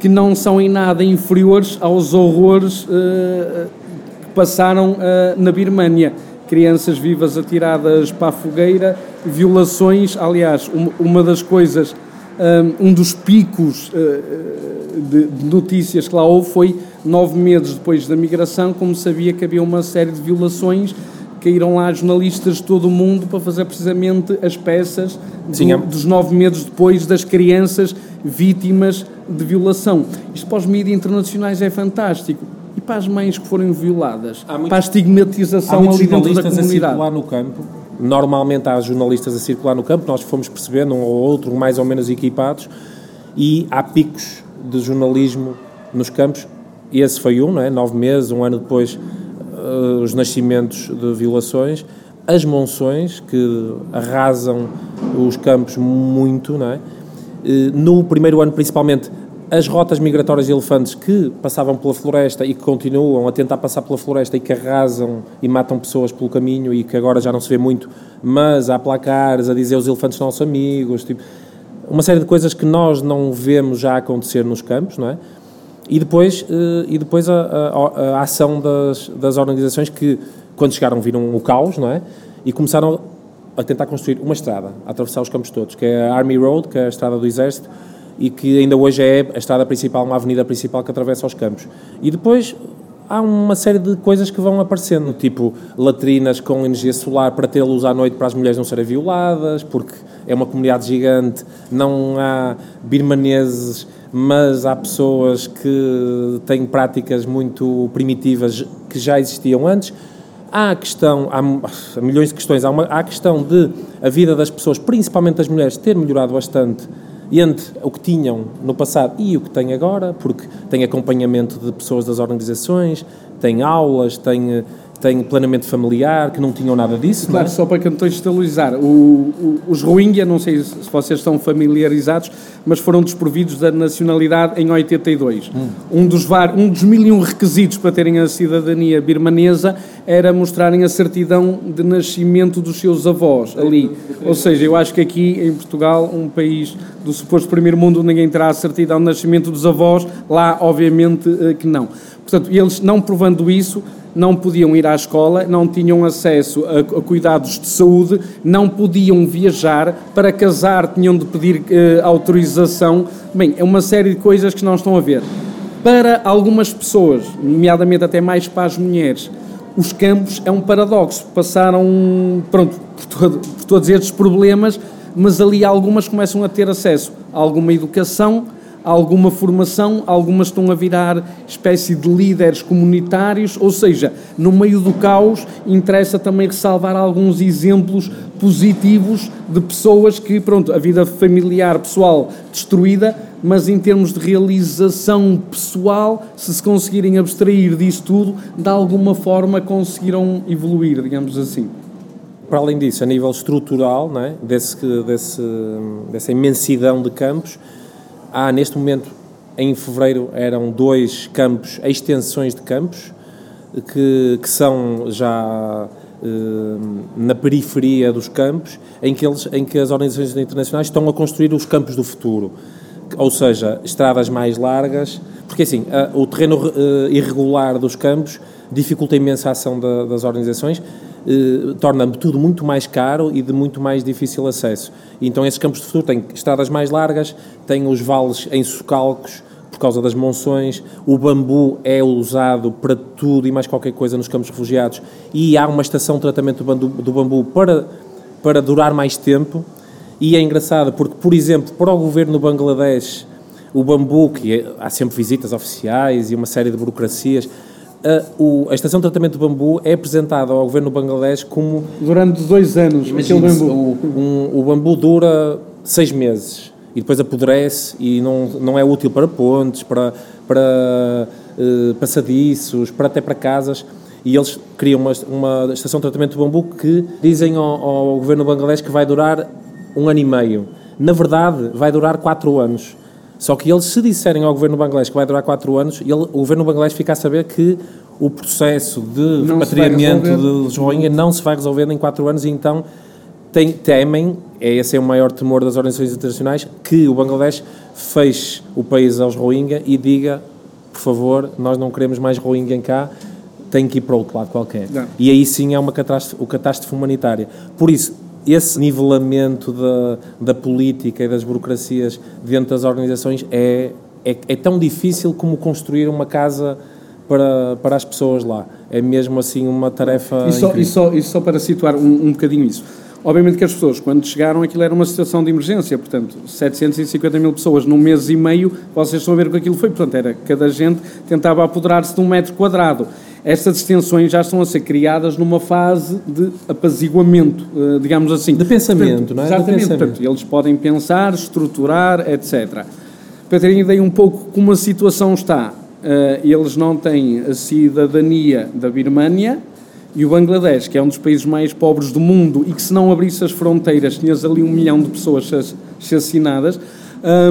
que não são em nada inferiores aos horrores que passaram na Birmânia crianças vivas atiradas para a fogueira, violações. Aliás, uma das coisas, um dos picos uh, de notícias que lá houve foi nove meses depois da migração, como sabia que havia uma série de violações caíram lá jornalistas de todo o mundo para fazer precisamente as peças Sim, é... dos nove meses depois das crianças vítimas de violação. Isto para os mídias internacionais é fantástico e para as mães que forem violadas, muito, para a estigmatização ali dentro da comunidade. A circular no campo. Normalmente há jornalistas a circular no campo, nós fomos percebendo um ou outro mais ou menos equipados e há picos de jornalismo nos campos. Esse foi um, não é? nove meses, um ano depois, uh, os nascimentos de violações, as monções que arrasam os campos muito, não é? Uh, no primeiro ano, principalmente, as rotas migratórias de elefantes que passavam pela floresta e que continuam a tentar passar pela floresta e que arrasam e matam pessoas pelo caminho e que agora já não se vê muito, mas há placares a dizer os elefantes são nossos amigos, tipo, uma série de coisas que nós não vemos já acontecer nos campos, não é? E depois, eh, e depois a, a, a ação das, das organizações que, quando chegaram, viram o caos, não é? E começaram a tentar construir uma estrada, a atravessar os campos todos, que é a Army Road, que é a estrada do Exército, e que ainda hoje é a estrada principal, uma avenida principal que atravessa os campos. E depois há uma série de coisas que vão aparecendo, tipo latrinas com energia solar para ter luz à noite para as mulheres não serem violadas, porque é uma comunidade gigante, não há birmaneses, mas há pessoas que têm práticas muito primitivas que já existiam antes. Há a questão, há milhões de questões, há, uma, há a questão de a vida das pessoas, principalmente das mulheres, ter melhorado bastante entre o que tinham no passado e o que têm agora, porque tem acompanhamento de pessoas das organizações, tem aulas, tem têm planeamento familiar, que não tinham nada disso. Claro, é? só para contextualizar, o, o, os Rohingya, não sei se vocês estão familiarizados, mas foram desprovidos da nacionalidade em 82. Hum. Um, dos var, um dos mil e um requisitos para terem a cidadania birmanesa era mostrarem a certidão de nascimento dos seus avós ali. Ou seja, eu acho que aqui em Portugal, um país do suposto primeiro mundo, ninguém terá a certidão de nascimento dos avós, lá obviamente eh, que não. Portanto, eles não provando isso, não podiam ir à escola, não tinham acesso a, a cuidados de saúde, não podiam viajar, para casar tinham de pedir eh, autorização. Bem, é uma série de coisas que não estão a ver. Para algumas pessoas, nomeadamente até mais para as mulheres, os campos é um paradoxo. Passaram, pronto, por, todo, por todos estes problemas, mas ali algumas começam a ter acesso a alguma educação, alguma formação, algumas estão a virar espécie de líderes comunitários, ou seja, no meio do caos interessa também ressalvar alguns exemplos positivos de pessoas que, pronto, a vida familiar, pessoal, destruída, mas em termos de realização pessoal, se se conseguirem abstrair disso tudo, de alguma forma conseguiram evoluir, digamos assim. Para além disso, a nível estrutural, não é? desse, desse, dessa imensidão de campos, Há, neste momento, em fevereiro, eram dois campos, extensões de campos, que, que são já eh, na periferia dos campos, em que, eles, em que as organizações internacionais estão a construir os campos do futuro. Ou seja, estradas mais largas, porque assim, a, o terreno uh, irregular dos campos dificulta a ação da, das organizações, eh, torna tudo muito mais caro e de muito mais difícil acesso. Então esses campos de futuro têm estradas mais largas, têm os vales em socalcos por causa das monções, o bambu é usado para tudo e mais qualquer coisa nos campos refugiados e há uma estação de tratamento do bambu, do bambu para, para durar mais tempo e é engraçado porque, por exemplo, para o governo do Bangladesh, o bambu, que é, há sempre visitas oficiais e uma série de burocracias, a, o, a estação de tratamento de bambu é apresentada ao governo do Bangladesh como. Durante dois anos, aquele bambu. O, um, o bambu dura seis meses e depois apodrece e não, não é útil para pontes, para, para uh, passadiços, para até para casas. E eles criam uma, uma estação de tratamento de bambu que dizem ao, ao governo do Bangladesh que vai durar um ano e meio. Na verdade, vai durar quatro anos só que eles, se disserem ao governo bangladês que vai durar 4 anos, ele, o governo bangladês fica a saber que o processo de não repatriamento dos Rohingya não se vai resolver em 4 anos e então tem, temem, é esse é o maior temor das organizações internacionais, que o Bangladesh feche o país aos Rohingya e diga, por favor, nós não queremos mais Rohingya em cá, tem que ir para outro lado qualquer. Não. E aí sim é uma catástrofe, catástrofe humanitária. Por isso, esse nivelamento da, da política e das burocracias dentro das organizações é, é, é, tão difícil como construir uma casa para, para as pessoas lá. É mesmo assim uma tarefa. E só, e só, e só para situar um, um bocadinho isso. Obviamente que as pessoas, quando chegaram, aquilo era uma situação de emergência, portanto, 750 mil pessoas num mês e meio, vocês estão a ver o que aquilo foi, portanto, era cada gente tentava apoderar-se de um metro quadrado. Estas extensões já estão a ser criadas numa fase de apaziguamento, eh, digamos assim. De pensamento, portanto, não é? Exatamente. Pensamento. Portanto, eles podem pensar, estruturar, etc. Para terem ideia um pouco como a situação está, eh, eles não têm a cidadania da Birmânia e o Bangladesh, que é um dos países mais pobres do mundo e que se não abrisse as fronteiras, tinhas ali um milhão de pessoas assassinadas,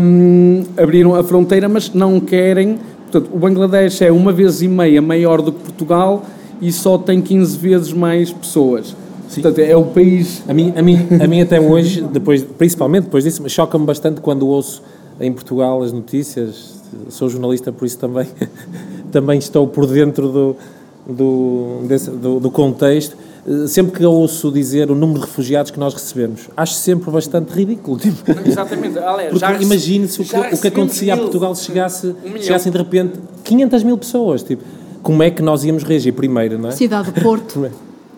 um, abriram a fronteira, mas não querem Portanto, o Bangladesh é uma vez e meia maior do que Portugal e só tem 15 vezes mais pessoas. Sim. Portanto, é o país. A mim, a mim, a mim até hoje, depois, principalmente depois disso, choca-me bastante quando ouço em Portugal as notícias. Sou jornalista, por isso também, <laughs> também estou por dentro do, do, desse, do, do, contexto. Eh, sempre que eu ouço dizer o número de refugiados que nós recebemos, acho sempre bastante ridículo. Tipo, Exatamente. <laughs> Aliás, porque imagine-se o que, o que acontecia a Portugal se chegasse, um chegassem de repente 500 mil pessoas. Tipo, como é que nós íamos reagir primeiro, não é? Cidade do Porto.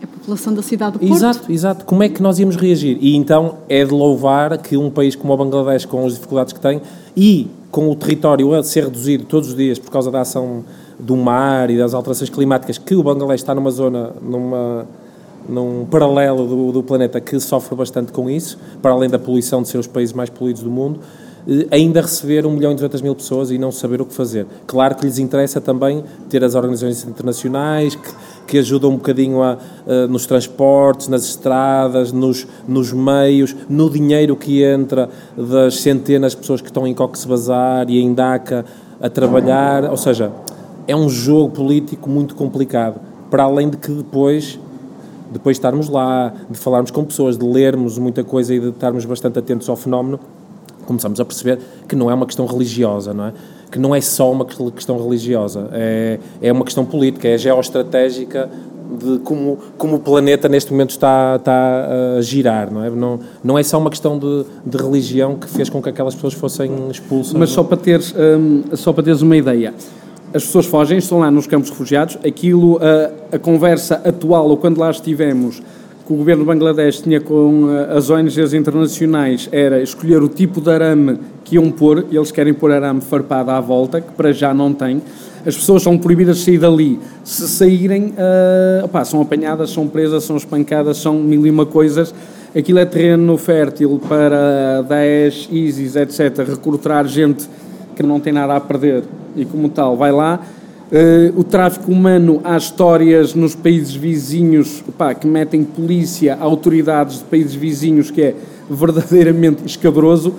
a população da cidade do Porto. Exato, exato. Como é que nós íamos reagir? E então é de louvar que um país como o Bangladesh, com as dificuldades que tem, e com o território a ser reduzido todos os dias por causa da ação do mar e das alterações climáticas, que o Bangladesh está numa zona, numa, num paralelo do, do, planeta que sofre bastante com isso, para além da poluição de ser os países mais poluídos do mundo, eh, ainda receber 1 milhão e 200 mil pessoas e não saber o que fazer. Claro que lhes interessa também ter as organizações internacionais que, que ajudam um bocadinho a, uh, nos transportes, nas estradas, nos, nos meios, no dinheiro que entra das centenas de pessoas que estão em Cox's Bazar e em Dhaka a trabalhar, ou seja, é um jogo político muito complicado, para além de que depois depois de estarmos lá, de falarmos com pessoas, de lermos muita coisa e de estarmos bastante atentos ao fenómeno, começamos a perceber que não é uma questão religiosa, não é? Que não é só uma questão religiosa, é, é uma questão política, é geoestratégica de como, como o planeta neste momento está, está a girar, não é? Não, não é só uma questão de, de religião que fez com que aquelas pessoas fossem expulsas. Mas só para teres, hum, só para teres uma ideia, as pessoas fogem, estão lá nos campos refugiados, aquilo, a, a conversa atual, ou quando lá estivemos, que o governo de Bangladesh tinha com as ONGs internacionais era escolher o tipo de arame que iam pôr, eles querem pôr arame farpado à volta, que para já não tem. As pessoas são proibidas de sair dali. Se saírem, uh, opá, são apanhadas, são presas, são espancadas, são mil e uma coisas. Aquilo é terreno fértil para Daesh, ISIS, etc., recrutar gente que não tem nada a perder e, como tal, vai lá. Uh, o tráfico humano, há histórias nos países vizinhos pá, que metem polícia, autoridades de países vizinhos, que é verdadeiramente escabroso.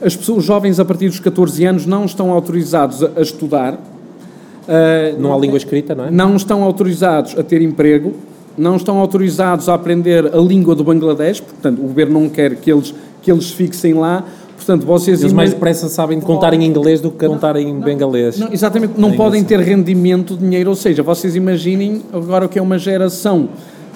As pessoas, os jovens a partir dos 14 anos não estão autorizados a, a estudar. Uh, não há língua escrita, não é? Não estão autorizados a ter emprego, não estão autorizados a aprender a língua do Bangladesh, portanto, o governo não quer que eles, que eles fixem lá. Portanto, vocês Eles mais depressa sabem contar em inglês do que contar em bengalês. Não, exatamente, não é podem ter rendimento, dinheiro, ou seja, vocês imaginem agora o que é uma geração.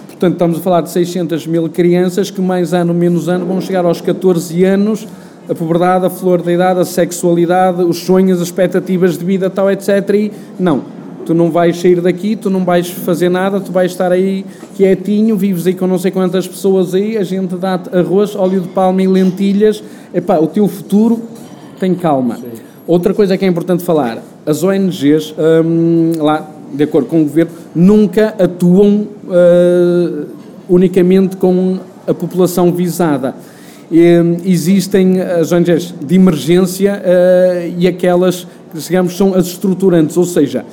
Portanto, estamos a falar de 600 mil crianças que mais ano, menos ano, vão chegar aos 14 anos, a pobreza, a flor da idade, a sexualidade, os sonhos, as expectativas de vida, tal, etc. E não, tu não vais sair daqui, tu não vais fazer nada, tu vais estar aí quietinho, vives aí com não sei quantas pessoas aí, a gente dá-te arroz, óleo de palma e lentilhas, epá, o teu futuro tem calma. Sim. Outra coisa que é importante falar, as ONGs, hum, lá, de acordo com o governo, nunca atuam uh, unicamente com a população visada. E, hum, existem as ONGs de emergência uh, e aquelas que, digamos, são as estruturantes, ou seja,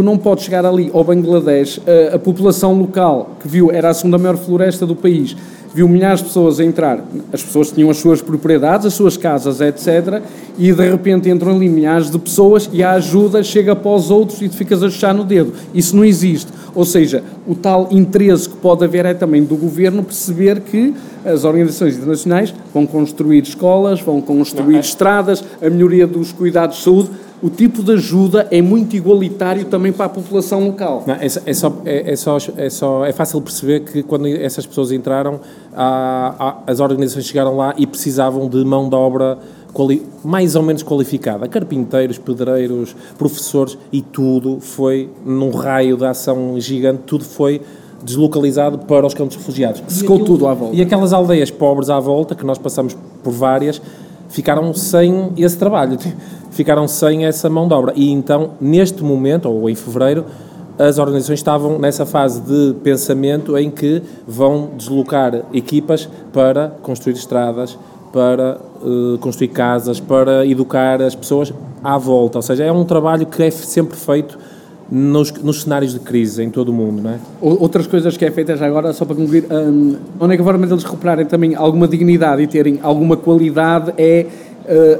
tu não podes chegar ali ao Bangladesh, a, a, população local que viu, era a segunda maior floresta do país, viu milhares de pessoas a entrar, as pessoas tinham as suas propriedades, as suas casas, etc. E de repente entram ali milhares de pessoas e a ajuda chega para os outros e tu ficas a chuchar no dedo. Isso não existe. Ou seja, o tal interesse que pode haver é também do governo perceber que as organizações internacionais vão construir escolas, vão construir é. estradas, a melhoria dos cuidados de saúde o tipo de ajuda é muito igualitário também para a população local. Não, é, é, só, é, é, só, é, só, é fácil perceber que quando essas pessoas entraram, há, há, as organizações chegaram lá e precisavam de mão de obra quali, mais ou menos qualificada. Carpinteiros, pedreiros, professores e tudo foi num raio de ação gigante, tudo foi deslocalizado para os campos refugiados. Secou aquilo, tudo à volta. E aquelas aldeias pobres à volta, que nós passamos por várias, ficaram sem esse trabalho ficaram sem essa mão de obra. E então, neste momento, ou em fevereiro, as organizações estavam nessa fase de pensamento em que vão deslocar equipas para construir estradas, para uh, construir casas, para educar as pessoas à volta. Ou seja, é um trabalho que é sempre feito nos, nos cenários de crise em todo o mundo, não é? Outras coisas que é feita já agora, só para concluir, um, a única forma deles recuperarem também alguma dignidade e terem alguma qualidade é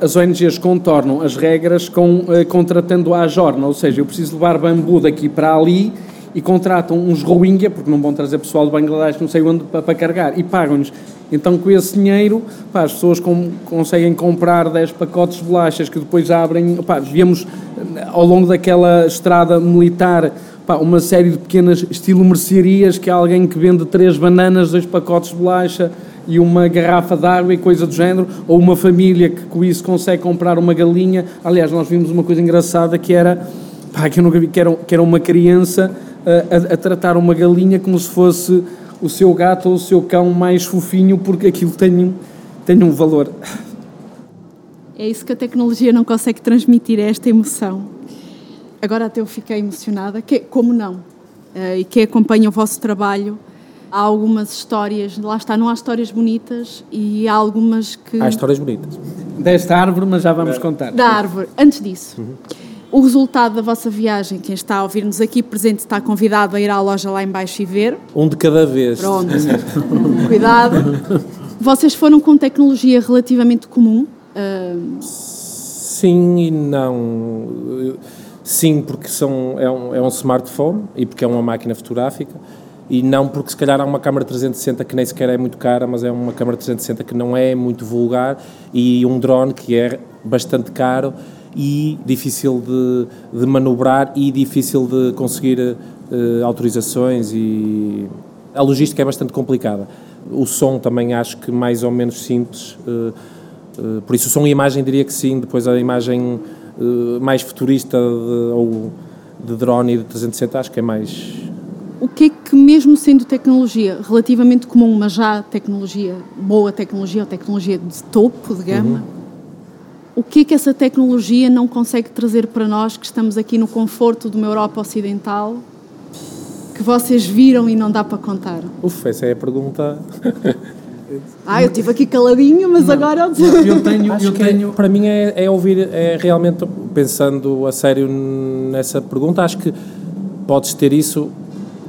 as ONGs contornam as regras com, eh, contratando a jorna, ou seja, eu preciso levar bambu daqui para ali e contratam uns Rohingya, porque não vão trazer pessoal do Bangladesh não sei onde para, para carregar, e pagam-nos. Então, com esse dinheiro, pá, as pessoas com, conseguem comprar 10 pacotes de bolachas que depois abrem. Pá, eh, ao longo daquela estrada militar pá, uma série de pequenas estilo mercearias que há alguém que vende três bananas, dois pacotes de bolacha e uma garrafa de água e coisa do género, ou uma família que com isso consegue comprar uma galinha. Aliás, nós vimos uma coisa engraçada que era, pá, que eu nunca vi, que era, que era uma criança a, a, a tratar uma galinha como se fosse o seu gato ou o seu cão mais fofinho, porque aquilo tem, tem um valor. É isso que a tecnologia não consegue transmitir, é esta emoção. Agora até eu fiquei emocionada, que, como não? Uh, e que acompanha o vosso trabalho, há algumas histórias, lá está, não há histórias bonitas e há algumas que... Há histórias bonitas. Desta árvore, mas já vamos contar. Da árvore. Antes disso, uhum. o resultado da vossa viagem, quem está a ouvir-nos aqui presente está convidado a ir à loja lá embaixo e ver. Um de cada vez. Pronto. <laughs> Cuidado. Vocês foram com tecnologia relativamente comum? Uh... Sim e não. Sim, porque são, é, um, é um smartphone e porque é uma máquina fotográfica e não porque se calhar há uma câmara 360 que nem sequer é muito cara, mas é uma câmara 360 que não é muito vulgar e um drone que é bastante caro e difícil de, de manobrar e difícil de conseguir uh, autorizações e a logística é bastante complicada. O som também acho que mais ou menos simples, uh, uh, por isso o som e imagem diria que sim, depois a imagem mais futurista de, ou de drone e de 360 acho que é mais o que é que, mesmo sendo tecnologia relativamente comum, mas já tecnologia, boa tecnologia ou tecnologia de topo de gama, uhum. o que é que essa tecnologia não consegue trazer para nós que estamos aqui no conforto de uma Europa Ocidental que vocês viram e não dá para contar? Uf, essa é a pergunta. <laughs> ah, eu estive aqui caladinho, mas não, agora eu, eu tenho, eu é, <laughs> tenho. É, para mim é, é ouvir, é realmente pensando a sério nessa pergunta, acho que podes ter isso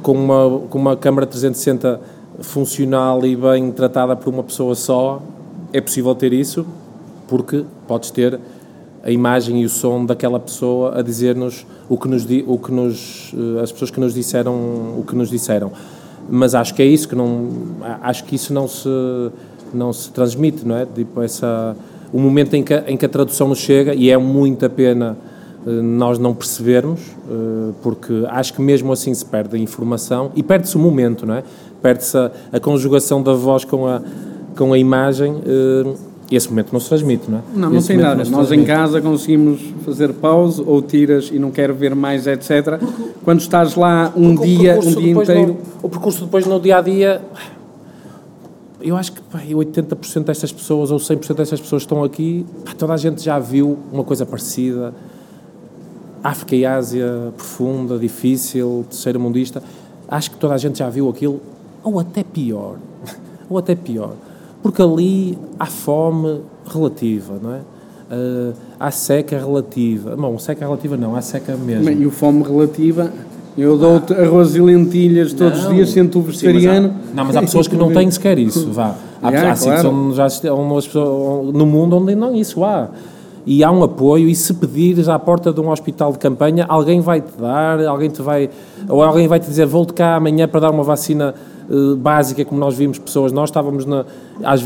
com uma, com uma câmara 360 funcional e bem tratada por uma pessoa só, é possível ter isso, porque podes ter a imagem e o som daquela pessoa a dizer-nos o que nos o que nos eh, as pessoas que nos disseram o que nos disseram. Mas acho que é isso que não acho que isso não se não se transmite não é? Tipo essa o momento em que em que a tradução nos chega e é muita pena nós não percebermos, eh, porque acho que mesmo assim se perde a informação e perde-se o momento, não é? Perde-se a, a, conjugação da voz com a, com a imagem eh, e esse momento não se transmite, não é? Não, não tem nada. Não nós transmite. em casa conseguimos fazer pausa ou tiras e não quero ver mais, etc. Quando estás lá um porque dia, um dia inteiro... O percurso depois no dia-a-dia... -dia, eu acho que pá, 80% destas pessoas ou 100% destas pessoas estão aqui, pá, toda a gente já viu uma coisa parecida, África e Ásia profunda, difícil, terceira mundista, acho que toda a gente já viu aquilo, ou até pior, <laughs> ou até pior, porque ali há fome relativa, não é? Uh, há seca relativa, não, seca relativa não, há seca mesmo. E o fome relativa, eu dou-te arroz e lentilhas todos não, os dias, sendo vegetariano. Sim, mas há, não, mas há pessoas que não têm sequer isso, vá. Há, <laughs> yeah, há claro. sítios já, pessoas, no mundo onde não isso há e há um apoio e se pedires à porta de um hospital de campanha, alguém vai te dar, alguém te vai ou alguém vai te dizer volte cá amanhã para dar uma vacina uh, básica como nós vimos pessoas, nós estávamos na às,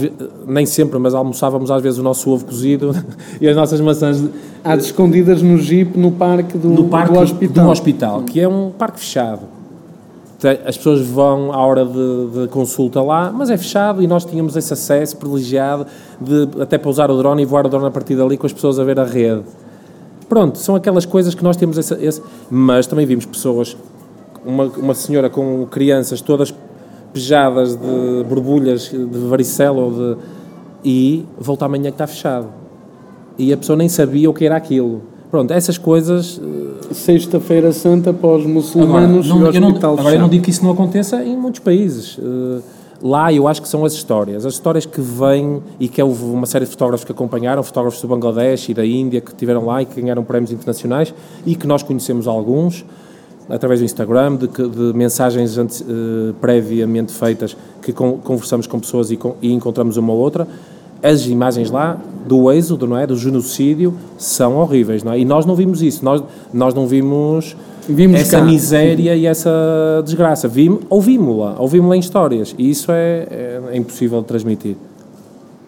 nem sempre, mas almoçávamos às vezes o nosso ovo cozido <laughs> e as nossas maçãs há escondidas no jeep no parque do, no parque do hospital. do hospital, que é um parque fechado as pessoas vão à hora de, de, consulta lá, mas é fechado e nós tínhamos esse acesso privilegiado de até pousar o drone e voar o drone a partir dali com as pessoas a ver a rede. Pronto, são aquelas coisas que nós temos esse, esse mas também vimos pessoas, uma, uma senhora com crianças todas pejadas de borbulhas de varicela ou de, e volta amanhã que está fechado. E a pessoa nem sabia o que era aquilo Pronto, essas coisas. Eh, Sexta-feira Santa para os muçulmanos agora, não, eu não, Agora eu não digo que isso não aconteça em muitos países. Uh, lá eu acho que são as histórias. As histórias que vêm e que houve uma série de fotógrafos que acompanharam, fotógrafos do Bangladesh e da Índia que estiveram lá e que ganharam prémios internacionais e que nós conhecemos alguns através do Instagram, de, de mensagens antes, uh, previamente feitas que con, conversamos com pessoas e, com, e encontramos uma ou outra as imagens lá do êxodo, não é, do genocídio, são horríveis, não é? E nós não vimos isso, nós, nós não vimos, vimos essa cá. miséria e essa desgraça. Vimos, ouvimos-la, ouvimos-la em histórias, e isso é, é, é, impossível de transmitir.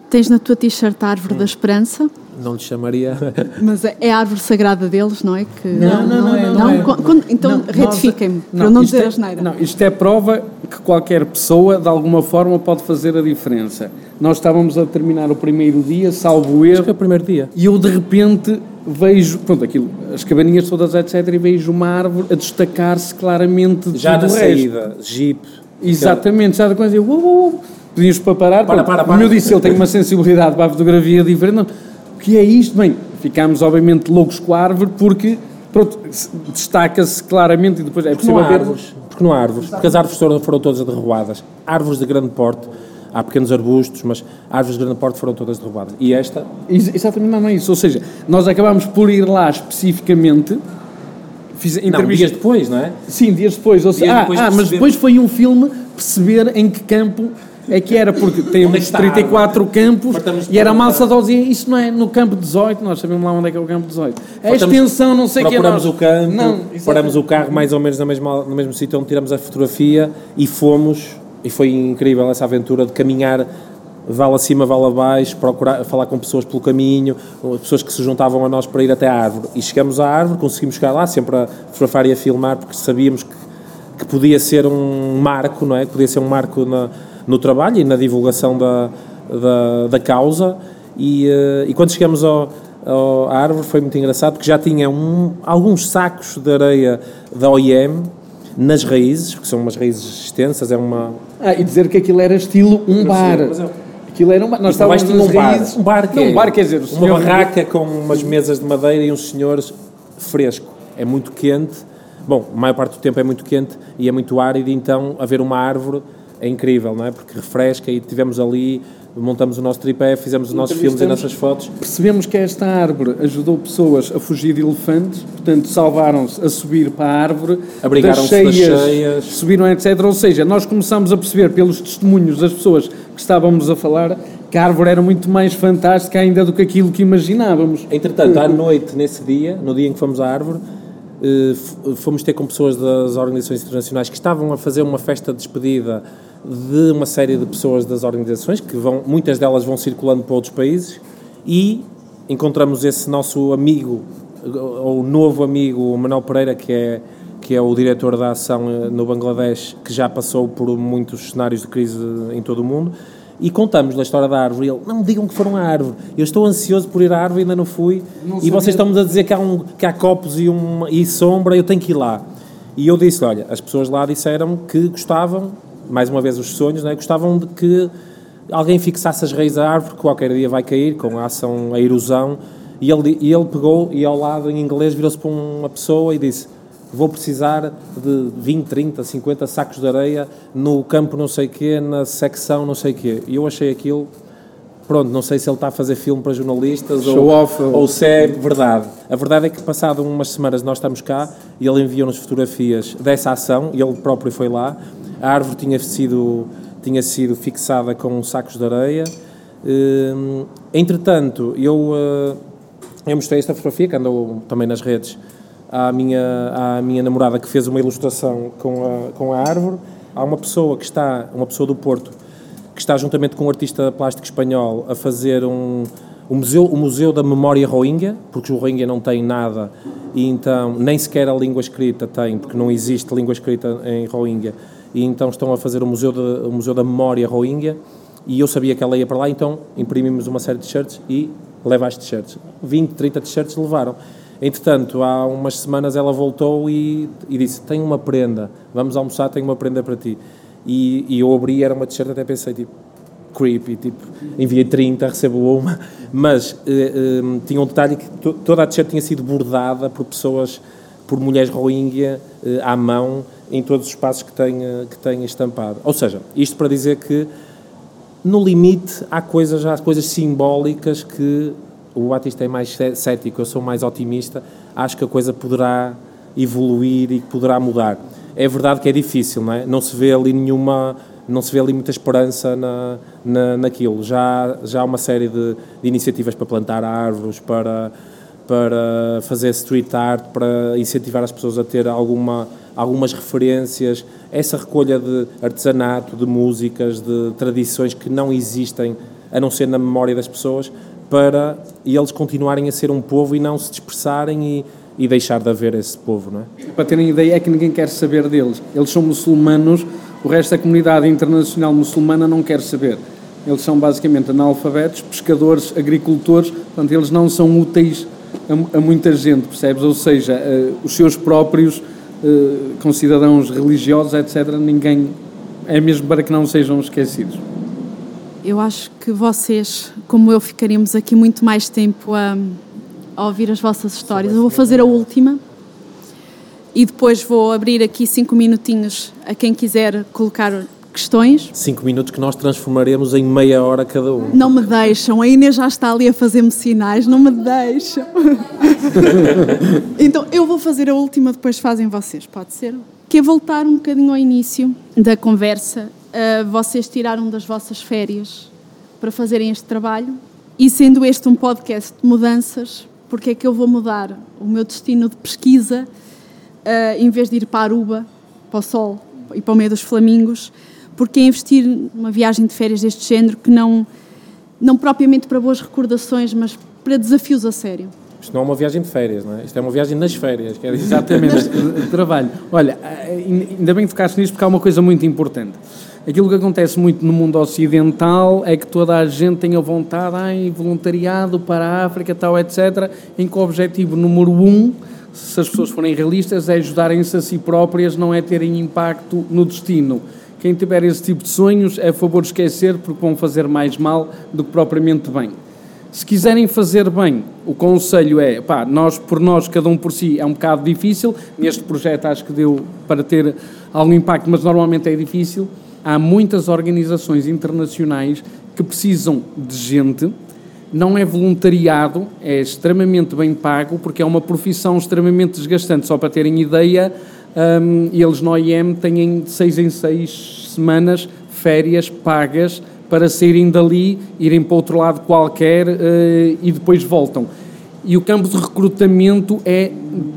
Tens na tua t-shirt a Árvore hum. da Esperança? não lhe chamaria. <laughs> Mas é, é a árvore sagrada deles, não é? Que, Não, não, não, é, não é. Quando- então Não, retifiquem-me, para eu não dizer é- asneira. Não, isto é prova que qualquer pessoa, de alguma forma, pode fazer a diferença. Nós estávamos a terminar o primeiro dia, salvo Acho que é erro, o primeiro dia. e eu de repente vejo, pronto, aquilo, as cabaninhas todas, etc., e vejo uma árvore a destacar-se claramente de Já na saída, jeep. Exatamente, já da coisa, eu, uou, uou, uou. pedimos para parar, Para, para, para. como eu disse, ele tem uma sensibilidade para a fotografia diferente, não, o que é isto? Bem, ficámos obviamente loucos com a árvore, porque, pronto, se- destaca-se claramente, e depois é possível há ver... árvores. Porque não há árvores. Porque as árvores foram, foram todas derrubadas. Árvores de grande porte. Há pequenos arbustos, mas árvores de grande porte foram todas derrubadas. E esta, Ex- Exatamente, não é isso. Ou seja, nós acabámos por ir lá especificamente. Fiz não, dias depois, não é? Sim, dias depois. Ou seja, Dias ah, depois ah, mas depois foi um filme perceber em que campo é que era, porque é temos a 34 campos Partamos e era malsa dizia isso não é no campo 18, nós sabemos lá onde é que é o campo 18. A Partamos- extensão, não sei o que é. Nós- o campo, Não, paramos o carro mais ou menos na mesma, no mesmo sítio onde tiramos a fotografia e fomos, e foi incrível essa aventura de caminhar vale acima, vale abaixo, procurar falar com pessoas pelo caminho, pessoas que se juntavam a nós para ir até à árvore. E chegamos à árvore, conseguimos chegar lá, sempre a fotografar e a filmar, porque sabíamos que, que podia ser um marco, não é? Que podia ser um marco na, no trabalho e na divulgação da, da, da causa. E, eh, e quando chegamos ao, ao- à árvore foi muito engraçado, porque já tinha um- alguns sacos de areia da OIM nas raízes, porque são umas raízes extensas, é uma, Ah, e dizer que aquilo era estilo um bar. é- Aquilo era um bar. Nós estávamos tinha um nas bar. Um bar, que Não, é um bar quer dizer, uma barraca com umas mesas de madeira e uns senhores fresco. É muito quente. Bom, a maior parte do tempo é muito quente e é muito árido, então haver uma árvore é incrível, não é? Porque refresca e tivemos ali, montamos o nosso tripé, fizemos os nossos filmes e as nossas fotos. Percebemos que esta árvore ajudou pessoas a fugir de elefantes, portanto salvaram-se a subir para a árvore, Abrigaram-se das cheias. subiram, etc. Ou seja, nós começámos a perceber pelos testemunhos das pessoas que estávamos a falar que a árvore era muito mais fantástica ainda do que aquilo que imaginávamos. Entretanto, à noite, nesse dia, no dia em que fomos à árvore, eh, fomos ter com pessoas das organizações internacionais que estavam a fazer uma festa de despedida de uma série de pessoas das organizações, que vão, muitas delas vão circulando para outros países, e encontramos esse nosso amigo, ou novo amigo, o Manuel Pereira, que é, que é o diretor da ação eh, no Bangladesh, que já passou por muitos cenários de crise em todo o mundo, e contamos a história da árvore. E ele, não me digam que foram à árvore. Eu estou ansioso por ir à árvore, ainda não fui. e vocês estão-me a dizer que há, um, que há copos e, uma, e sombra, eu tenho que ir lá. E eu disse: olha, as pessoas lá disseram que gostavam, mais uma vez os sonhos, né, gostavam de que alguém fixasse as raízes da árvore, que qualquer dia vai cair com a ação, a erosão. E ele, e ele pegou e ao lado, em inglês, virou-se para uma pessoa e disse: vou precisar de 20, 30, 50 sacos de areia no campo não sei quê, na secção não sei quê. E eu achei aquilo, pronto, não sei se ele está a fazer filme para jornalistas ou, ou se é verdade. A verdade é que passado umas semanas nós estamos cá e ele enviou-nos fotografias dessa ação e ele próprio foi lá. A árvore tinha sido, tinha sido fixada com sacos de areia. Hum, entretanto, eu, eh, eu mostrei esta fotografia que andou também nas redes à minha, à minha namorada que fez uma ilustração com a, com a árvore. Há uma pessoa que está, uma pessoa do Porto, que está juntamente com um artista plástico espanhol a fazer um, um museu, o museu da memória Rohingya, porque o Rohingya não tem nada e então nem sequer a língua escrita tem, porque não existe língua escrita em Rohingya. E então estão a fazer o museu, de, o museu da memória Rohingya e eu sabia que ela ia para lá, então imprimimos uma série de t-shirts e leva as t-shirts. 20, 30 t-shirts levaram. Entretanto, há umas semanas ela voltou e, e disse: Tenho uma prenda, vamos almoçar, tenho uma prenda para ti. E, e eu abri, era uma t-shirt, até pensei, tipo, creepy, tipo, enviei 30, recebo uma, mas eh, eh, tinha um detalhe que to, toda a t-shirt tinha sido bordada por pessoas, por mulheres Rohingya, eh, à mão, em todos os espaços que tenha, que tenha estampado. Ou seja, isto para dizer que no limite há coisas, há coisas simbólicas que o Batista é mais cé- cético, eu sou mais otimista, acho que a coisa poderá evoluir e poderá mudar. É verdade que é difícil, não é? Não se vê ali nenhuma, não se vê ali muita esperança na, na, naquilo. Já, já há uma série de, de iniciativas para plantar árvores, para, para fazer street art, para incentivar as pessoas a ter alguma, algumas referências, essa recolha de artesanato, de músicas, de tradições que não existem, a não ser na memória das pessoas, para eles continuarem a ser um povo e não se dispersarem e, e deixar de haver esse povo, não é? Para terem ideia, é que ninguém quer saber deles. Eles são muçulmanos, o resto da comunidade internacional muçulmana não quer saber. Eles são basicamente analfabetos, pescadores, agricultores, portanto, eles não são úteis a, a muita gente, percebes? Ou seja, uh, os seus próprios uh, concidadãos religiosos, etc., ninguém. É mesmo para que não sejam esquecidos. Eu acho que vocês, como eu, ficaríamos aqui muito mais tempo a, a ouvir as vossas histórias. Eu vou fazer a última e depois vou abrir aqui cinco minutinhos a quem quiser colocar questões. Cinco minutos que nós transformaremos em meia hora cada um. Não me deixam, a Inês já está ali a fazer-me sinais, não me deixam. <laughs> então eu vou fazer a última, depois fazem vocês, pode ser? Que é voltar um bocadinho ao início da conversa. Uh, vocês tiraram das vossas férias para fazerem este trabalho e sendo este um podcast de mudanças, porque é que eu vou mudar o meu destino de pesquisa uh, em vez de ir para Aruba, para o sol e para o meio dos flamingos? Porque é investir numa viagem de férias deste género que não, não propriamente para boas recordações, mas para desafios a sério. Isto não é uma viagem de férias, não é? Isto é uma viagem nas férias. Quer dizer. Exatamente, trabalho. Olha, ainda bem que tocaste nisto porque há uma coisa muito importante. Aquilo que acontece muito no mundo ocidental é que toda a gente tem a vontade, ai, voluntariado para a África, tal, etc., em que o objetivo número um, se as pessoas forem realistas, é ajudarem-se a si próprias, não é terem impacto no destino. Quem tiver esse tipo de sonhos é a favor de esquecer porque vão fazer mais mal do que propriamente bem. Se quiserem fazer bem, o conselho é, pá, nós por nós, cada um por si, é um bocado difícil. Neste projeto acho que deu para ter algum impacto, mas normalmente é difícil. Há muitas organizações internacionais que precisam de gente, não é voluntariado, é extremamente bem pago, porque é uma profissão extremamente desgastante. Só para terem ideia, um, eles no OIM têm de seis em seis semanas férias pagas para saírem dali, irem para outro lado qualquer uh, e depois voltam. E o campo de recrutamento é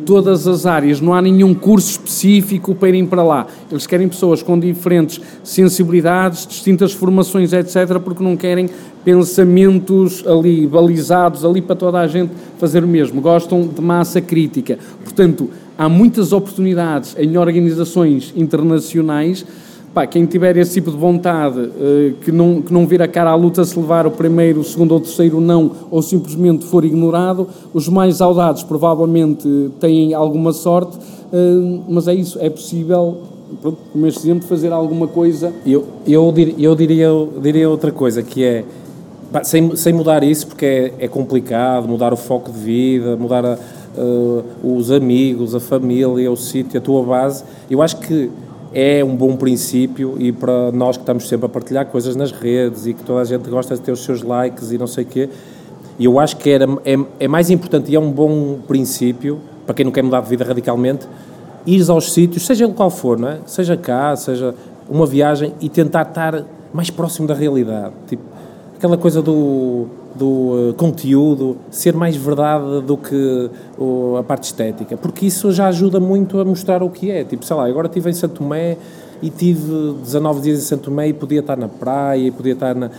todas as áreas, não há nenhum curso específico para irem para lá. Eles querem pessoas com diferentes sensibilidades, distintas formações, etc., porque não querem pensamentos ali balizados ali para toda a gente fazer o mesmo. Gostam de massa crítica. Portanto, há muitas oportunidades em organizações internacionais. Pá, quem tiver esse tipo de vontade, uh, que, não, que não vir a cara à luta se levar o primeiro, o segundo ou o terceiro não, ou simplesmente for ignorado, os mais audados provavelmente têm alguma sorte, uh, mas é isso, é possível, pronto, como este exemplo, fazer alguma coisa. Eu, eu, dir, eu diria, diria outra coisa, que é, pá, sem, sem mudar isso, porque é, é complicado, mudar o foco de vida, mudar a uh, os amigos, a família, o sítio, a tua base. Eu acho que é um bom princípio e para nós que estamos sempre a partilhar coisas nas redes e que toda a gente gosta de ter os seus likes e não sei o quê, eu acho que era, é, é mais importante e é um bom princípio, para quem não quer mudar de vida radicalmente, ir aos sítios, seja qual for, não é? seja cá, seja uma viagem e tentar estar mais próximo da realidade. Tipo, aquela coisa do do uh, conteúdo ser mais verdade do que uh, a parte estética, porque isso já ajuda muito a mostrar o que é. Tipo, sei lá, agora estive em Santo Tomé e tive 19 dias em Santo Tomé e podia estar na praia e podia estar na.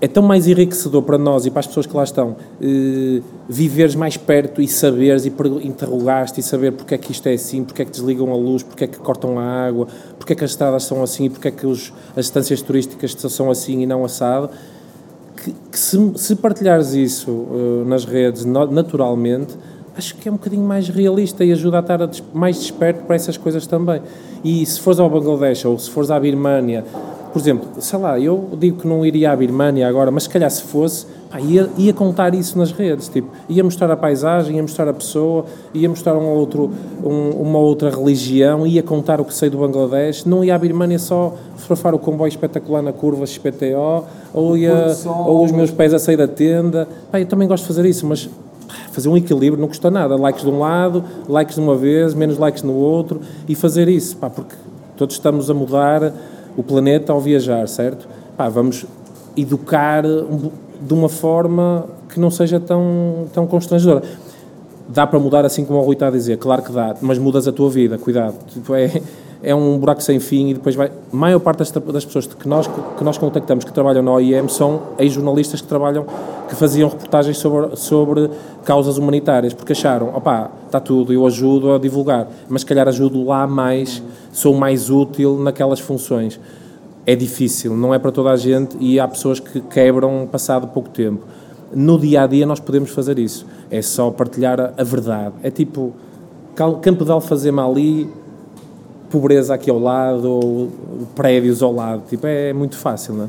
É tão mais enriquecedor para nós e para as pessoas que lá estão uh, viveres mais perto e saberes e interrogar-te e saber porque é que isto é assim, porque é que desligam a luz, porque é que cortam a água, porque é que as estradas são assim e porque é que os, as estâncias turísticas são assim e não assado que, que se, se, partilhares isso uh, nas redes naturalmente, acho que é um bocadinho mais realista e ajuda a estar mais desperto para essas coisas também. E se fores ao Bangladesh ou se fores à Birmânia, por exemplo, sei lá, eu digo que não iria à Birmânia agora, mas se calhar se fosse, pá, ia, ia contar isso nas redes, tipo, ia mostrar a paisagem, ia mostrar a pessoa, ia mostrar um outro, um, uma outra religião, ia contar o que sei do Bangladesh, não ia à Birmânia só fotografar o comboio espetacular na curva XPTO, ou, ia, ou os meus pés a sair da tenda, pá, eu também gosto de fazer isso, mas fazer um equilíbrio não custa nada, likes de um lado, likes de uma vez, menos likes no outro, e fazer isso, porque todos estamos a mudar o planeta ao viajar, certo? Vamos educar de uma forma que não seja tão, tão constrangedora. Dá para mudar assim como o Rui está a dizer, claro que dá, mas mudas a tua vida, cuidado. Tipo, é, é um buraco sem fim e depois vai. A maior parte das, das pessoas que nós, que nós contactamos que trabalham na OIM são ex-jornalistas que trabalham, que faziam reportagens sobre, sobre causas humanitárias, porque acharam, opá, está tudo, eu ajudo a divulgar, mas se calhar ajudo lá mais, sou mais útil naquelas funções. É difícil, não é para toda a gente e há pessoas que quebram passado pouco tempo. No dia a dia nós podemos fazer isso, é só partilhar a, a verdade. É tipo, Campo de Alfazema ali, pobreza aqui ao lado, ou prédios ao lado. Tipo, é muito fácil, não é?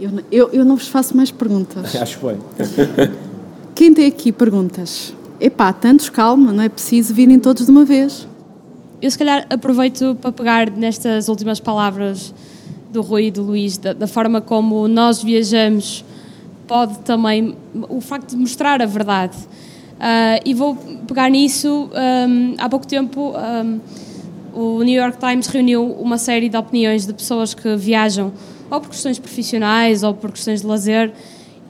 Eu, eu, eu não vos faço mais perguntas. <laughs> Acho bem. Quem tem aqui perguntas? Epá, tantos, calma, não é preciso virem todos de uma vez. Eu, se calhar, aproveito para pegar nestas últimas palavras do Rui e do Luís, da, da forma como nós viajamos, pode também, o facto de mostrar a verdade. Uh, e vou pegar nisso, um, há pouco tempo. Um, o New York Times reuniu uma série de opiniões de pessoas que viajam ou por questões profissionais ou por questões de lazer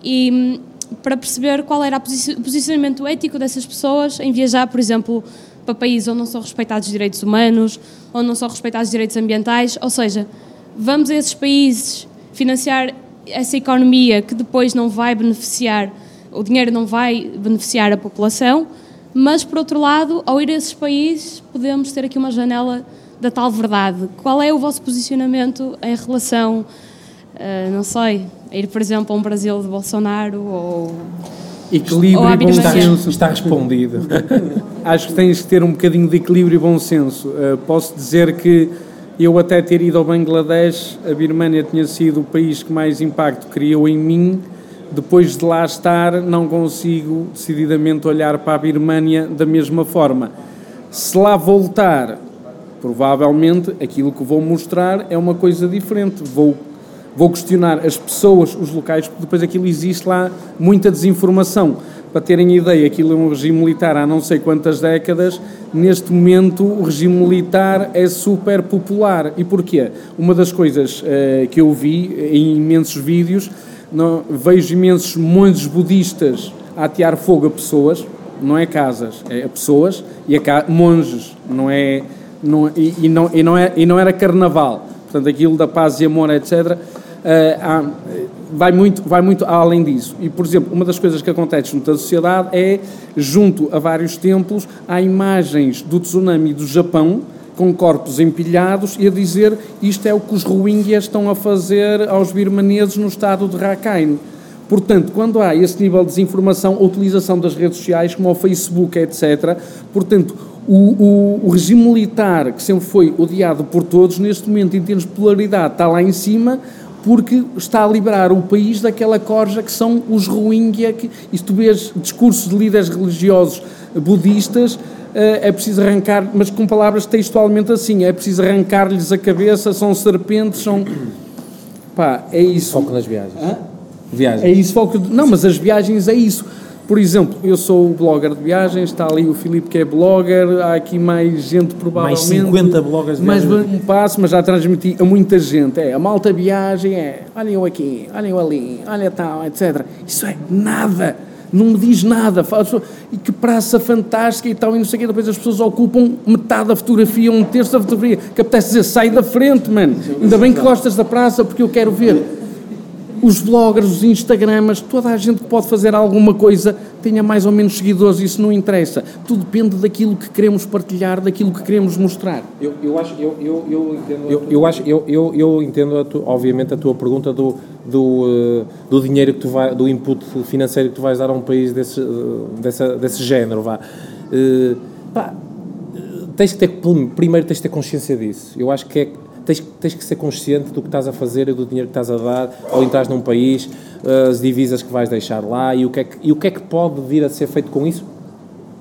e para perceber qual era o posicionamento ético dessas pessoas em viajar, por exemplo, para países onde não são respeitados os direitos humanos, onde não são respeitados os direitos ambientais, ou seja, vamos a esses países financiar essa economia que depois não vai beneficiar, o dinheiro não vai beneficiar a população, mas, por outro lado, ao ir a esses países, podemos ter aqui uma janela da tal verdade. Qual é o vosso posicionamento em relação, uh, não sei, a ir, por exemplo, a um Brasil de Bolsonaro ou. Equilíbrio ou e bom senso. Está respondido. <laughs> Acho que tens que ter um bocadinho de equilíbrio e bom senso. Uh, posso dizer que eu, até ter ido ao Bangladesh, a Birmânia tinha sido o país que mais impacto criou em mim depois de lá estar, não consigo decididamente olhar para a Birmânia da mesma forma. Se lá voltar, provavelmente aquilo que vou mostrar é uma coisa diferente. Vou, vou questionar as pessoas, os locais, porque depois aquilo existe lá muita desinformação. Para terem ideia, aquilo é um regime militar há não sei quantas décadas. Neste momento, o regime militar é super popular. E porquê? Uma das coisas uh, que eu vi em imensos vídeos não, vejo imensos monges budistas atear fogo a pessoas, não é casas, é a pessoas, e a monges, não é, não, e, e, não, e, não é, e não era carnaval. Portanto, aquilo da paz e amor, etc., há, vai, muito, vai muito além disso. E, por exemplo, uma das coisas que acontece junto à sociedade é, junto a vários templos, há imagens do tsunami do Japão, com corpos empilhados e a dizer isto é o que os Rohingyas estão a fazer aos birmaneses no estado de Rakhine. Portanto, quando há esse nível de desinformação, a utilização das redes sociais, como o Facebook, etc., portanto, o, o, o, regime militar, que sempre foi odiado por todos, neste momento, em termos de polaridade, está lá em cima, porque está a liberar o país daquela corja que são os Rohingya, que, e se tu vês discursos de líderes religiosos budistas, é preciso arrancar, mas com palavras textualmente assim, é preciso arrancar-lhes a cabeça, são serpentes, são... Pá, é isso. Foco nas viagens. Hã? Viagens. É isso, foco... Não, mas as viagens é isso. Por exemplo, eu sou blogger de viagens, está ali o Filipe que é blogger, há aqui mais gente provavelmente. Mais 50 bloggers de Mais um passo, mas já transmiti a muita gente. É, a malta viagem é, olhem eu aqui, olhem eu ali, olha tal, etc. Isso é nada não me diz nada, fala, e que praça fantástica e tal, e não sei o quê, depois as pessoas ocupam metade da fotografia, um terço da fotografia, que apetece dizer, sai da frente, mano, ainda bem que gostas da praça, porque eu quero ver os bloggers, os instagramas, toda a gente pode fazer alguma coisa tenha mais ou menos seguidores, isso não interessa. Tudo depende daquilo que queremos partilhar, daquilo que queremos mostrar. Eu, eu acho, eu, eu, eu entendo, eu, acho, eu, eu, eu entendo obviamente a tua pergunta do, do, uh, do dinheiro que tu vai, do input financeiro que tu vais dar a um país desse, uh, dessa, desse género, vá. Uh, pá, tens que ter, primeiro tens que ter consciência disso. Eu acho que é tens, tens que ser consciente do que estás a fazer e do dinheiro que estás a dar ao entrar num país, as divisas que vais deixar lá e o que é que, e o que, é que pode vir a ser feito com isso.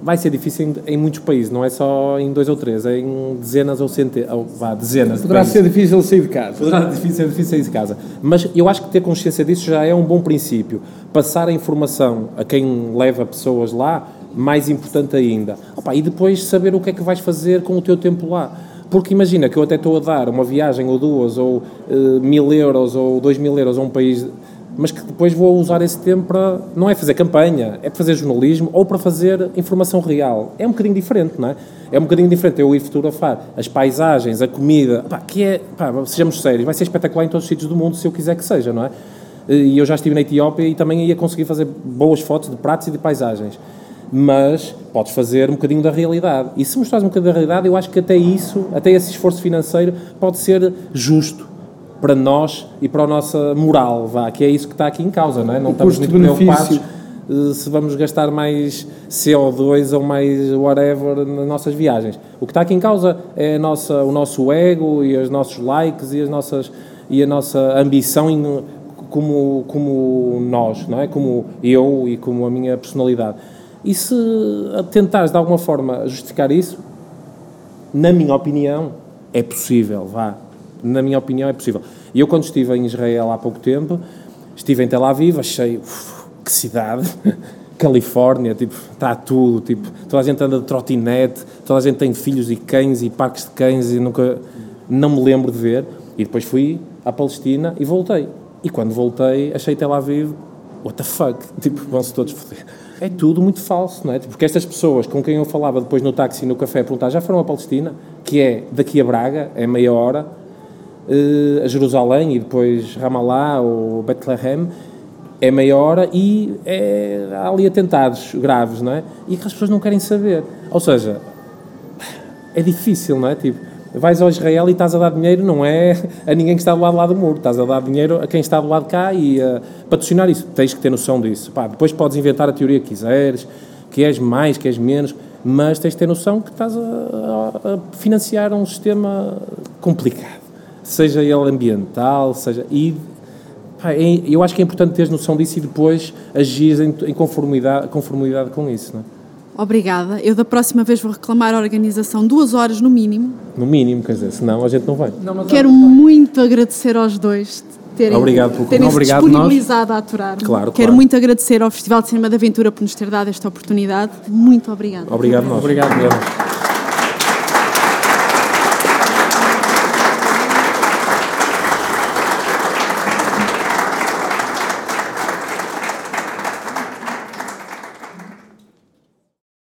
Vai ser difícil em, em muitos países, não é só em dois ou três, é em dezenas ou centenas, ou, vá, dezenas. Poderá ser difícil sair de casa. Poderá ser difícil sair de casa. Mas eu acho que ter consciência disso já é um bom princípio. Passar a informação a quem leva pessoas lá, mais importante ainda. Opa, e depois saber o que é que vais fazer com o teu tempo lá porque imagina que eu até estou a dar uma viagem ou duas, ou uh, mil euros, ou dois mil euros a um país mas que depois vou usar esse tempo para, não é fazer campanha, é para fazer jornalismo ou para fazer informação real. É um bocadinho diferente, não é? É um bocadinho diferente eu ir fotografar as paisagens, a comida, pá, que é, pá, sejamos sérios, vai ser espetacular em todos os sítios do mundo se eu quiser que seja, não é? E eu já estive na Etiópia e também ia conseguir fazer boas fotos de pratos e de paisagens. Mas podes fazer um bocadinho da realidade. E se mostrares um bocadinho da realidade, eu acho que até isso, até esse esforço financeiro, pode ser justo para nós e para a nossa moral, vá, que é isso que está aqui em causa, não é? Não o estamos muito preocupados eh, se vamos gastar mais CO2 ou mais whatever nas nossas viagens. O que está aqui em causa é nossa, o nosso ego e os nossos likes e, as nossas, e a nossa ambição em, como, como nós, não é? Como eu e como a minha personalidade. E se tentares de alguma forma justificar isso, na minha opinião, é possível, vá. Na minha opinião, é possível. E eu, quando estive em Israel há pouco tempo, estive em Tel Aviv, achei, uf, que cidade, <laughs> Califórnia, tipo, está tudo, tipo, toda a gente anda de trotinete, toda a gente tem filhos e cães e parques de cães e nunca, não me lembro de ver. E depois fui à Palestina e voltei. E quando voltei, achei Tel Aviv, what the fuck, <laughs> tipo, vão-se todos foder. É tudo muito falso, não é? Tipo, porque estas pessoas com quem eu falava depois no táxi no café a perguntar já foram à Palestina, que é daqui a Braga, é meia hora, eh, a Jerusalém e depois Ramallah ou Bethlehem, é meia hora e é, há ali atentados graves, não é? E que as pessoas não querem saber. Ou seja, é difícil, não é? Tipo, vais ao Israel e estás a dar dinheiro, não é a ninguém que está do lado lá do muro, estás a dar dinheiro a quem está do lado de cá e uh, patrocinar isso, tens que ter noção disso. Pá, depois podes inventar a teoria que quiseres, que és mais, que és menos, mas tens de ter noção que estás a, a, a financiar um sistema complicado, seja ele ambiental, seja. E pá, é, eu acho que é importante teres noção disso e depois agir em, em conformidade, conformidade com isso, não é? Obrigada. Eu da próxima vez vou reclamar a organização duas horas no mínimo. No mínimo, quer dizer, senão a gente não vai. Não, Quero muito agradecer aos dois terem, Obrigado por terem Obrigado se disponibilizado a aturar. Claro, Quero claro. muito agradecer ao Festival de Cinema da Aventura por nos ter dado esta oportunidade. Muito obrigada. Obrigado nós. Obrigado mesmo.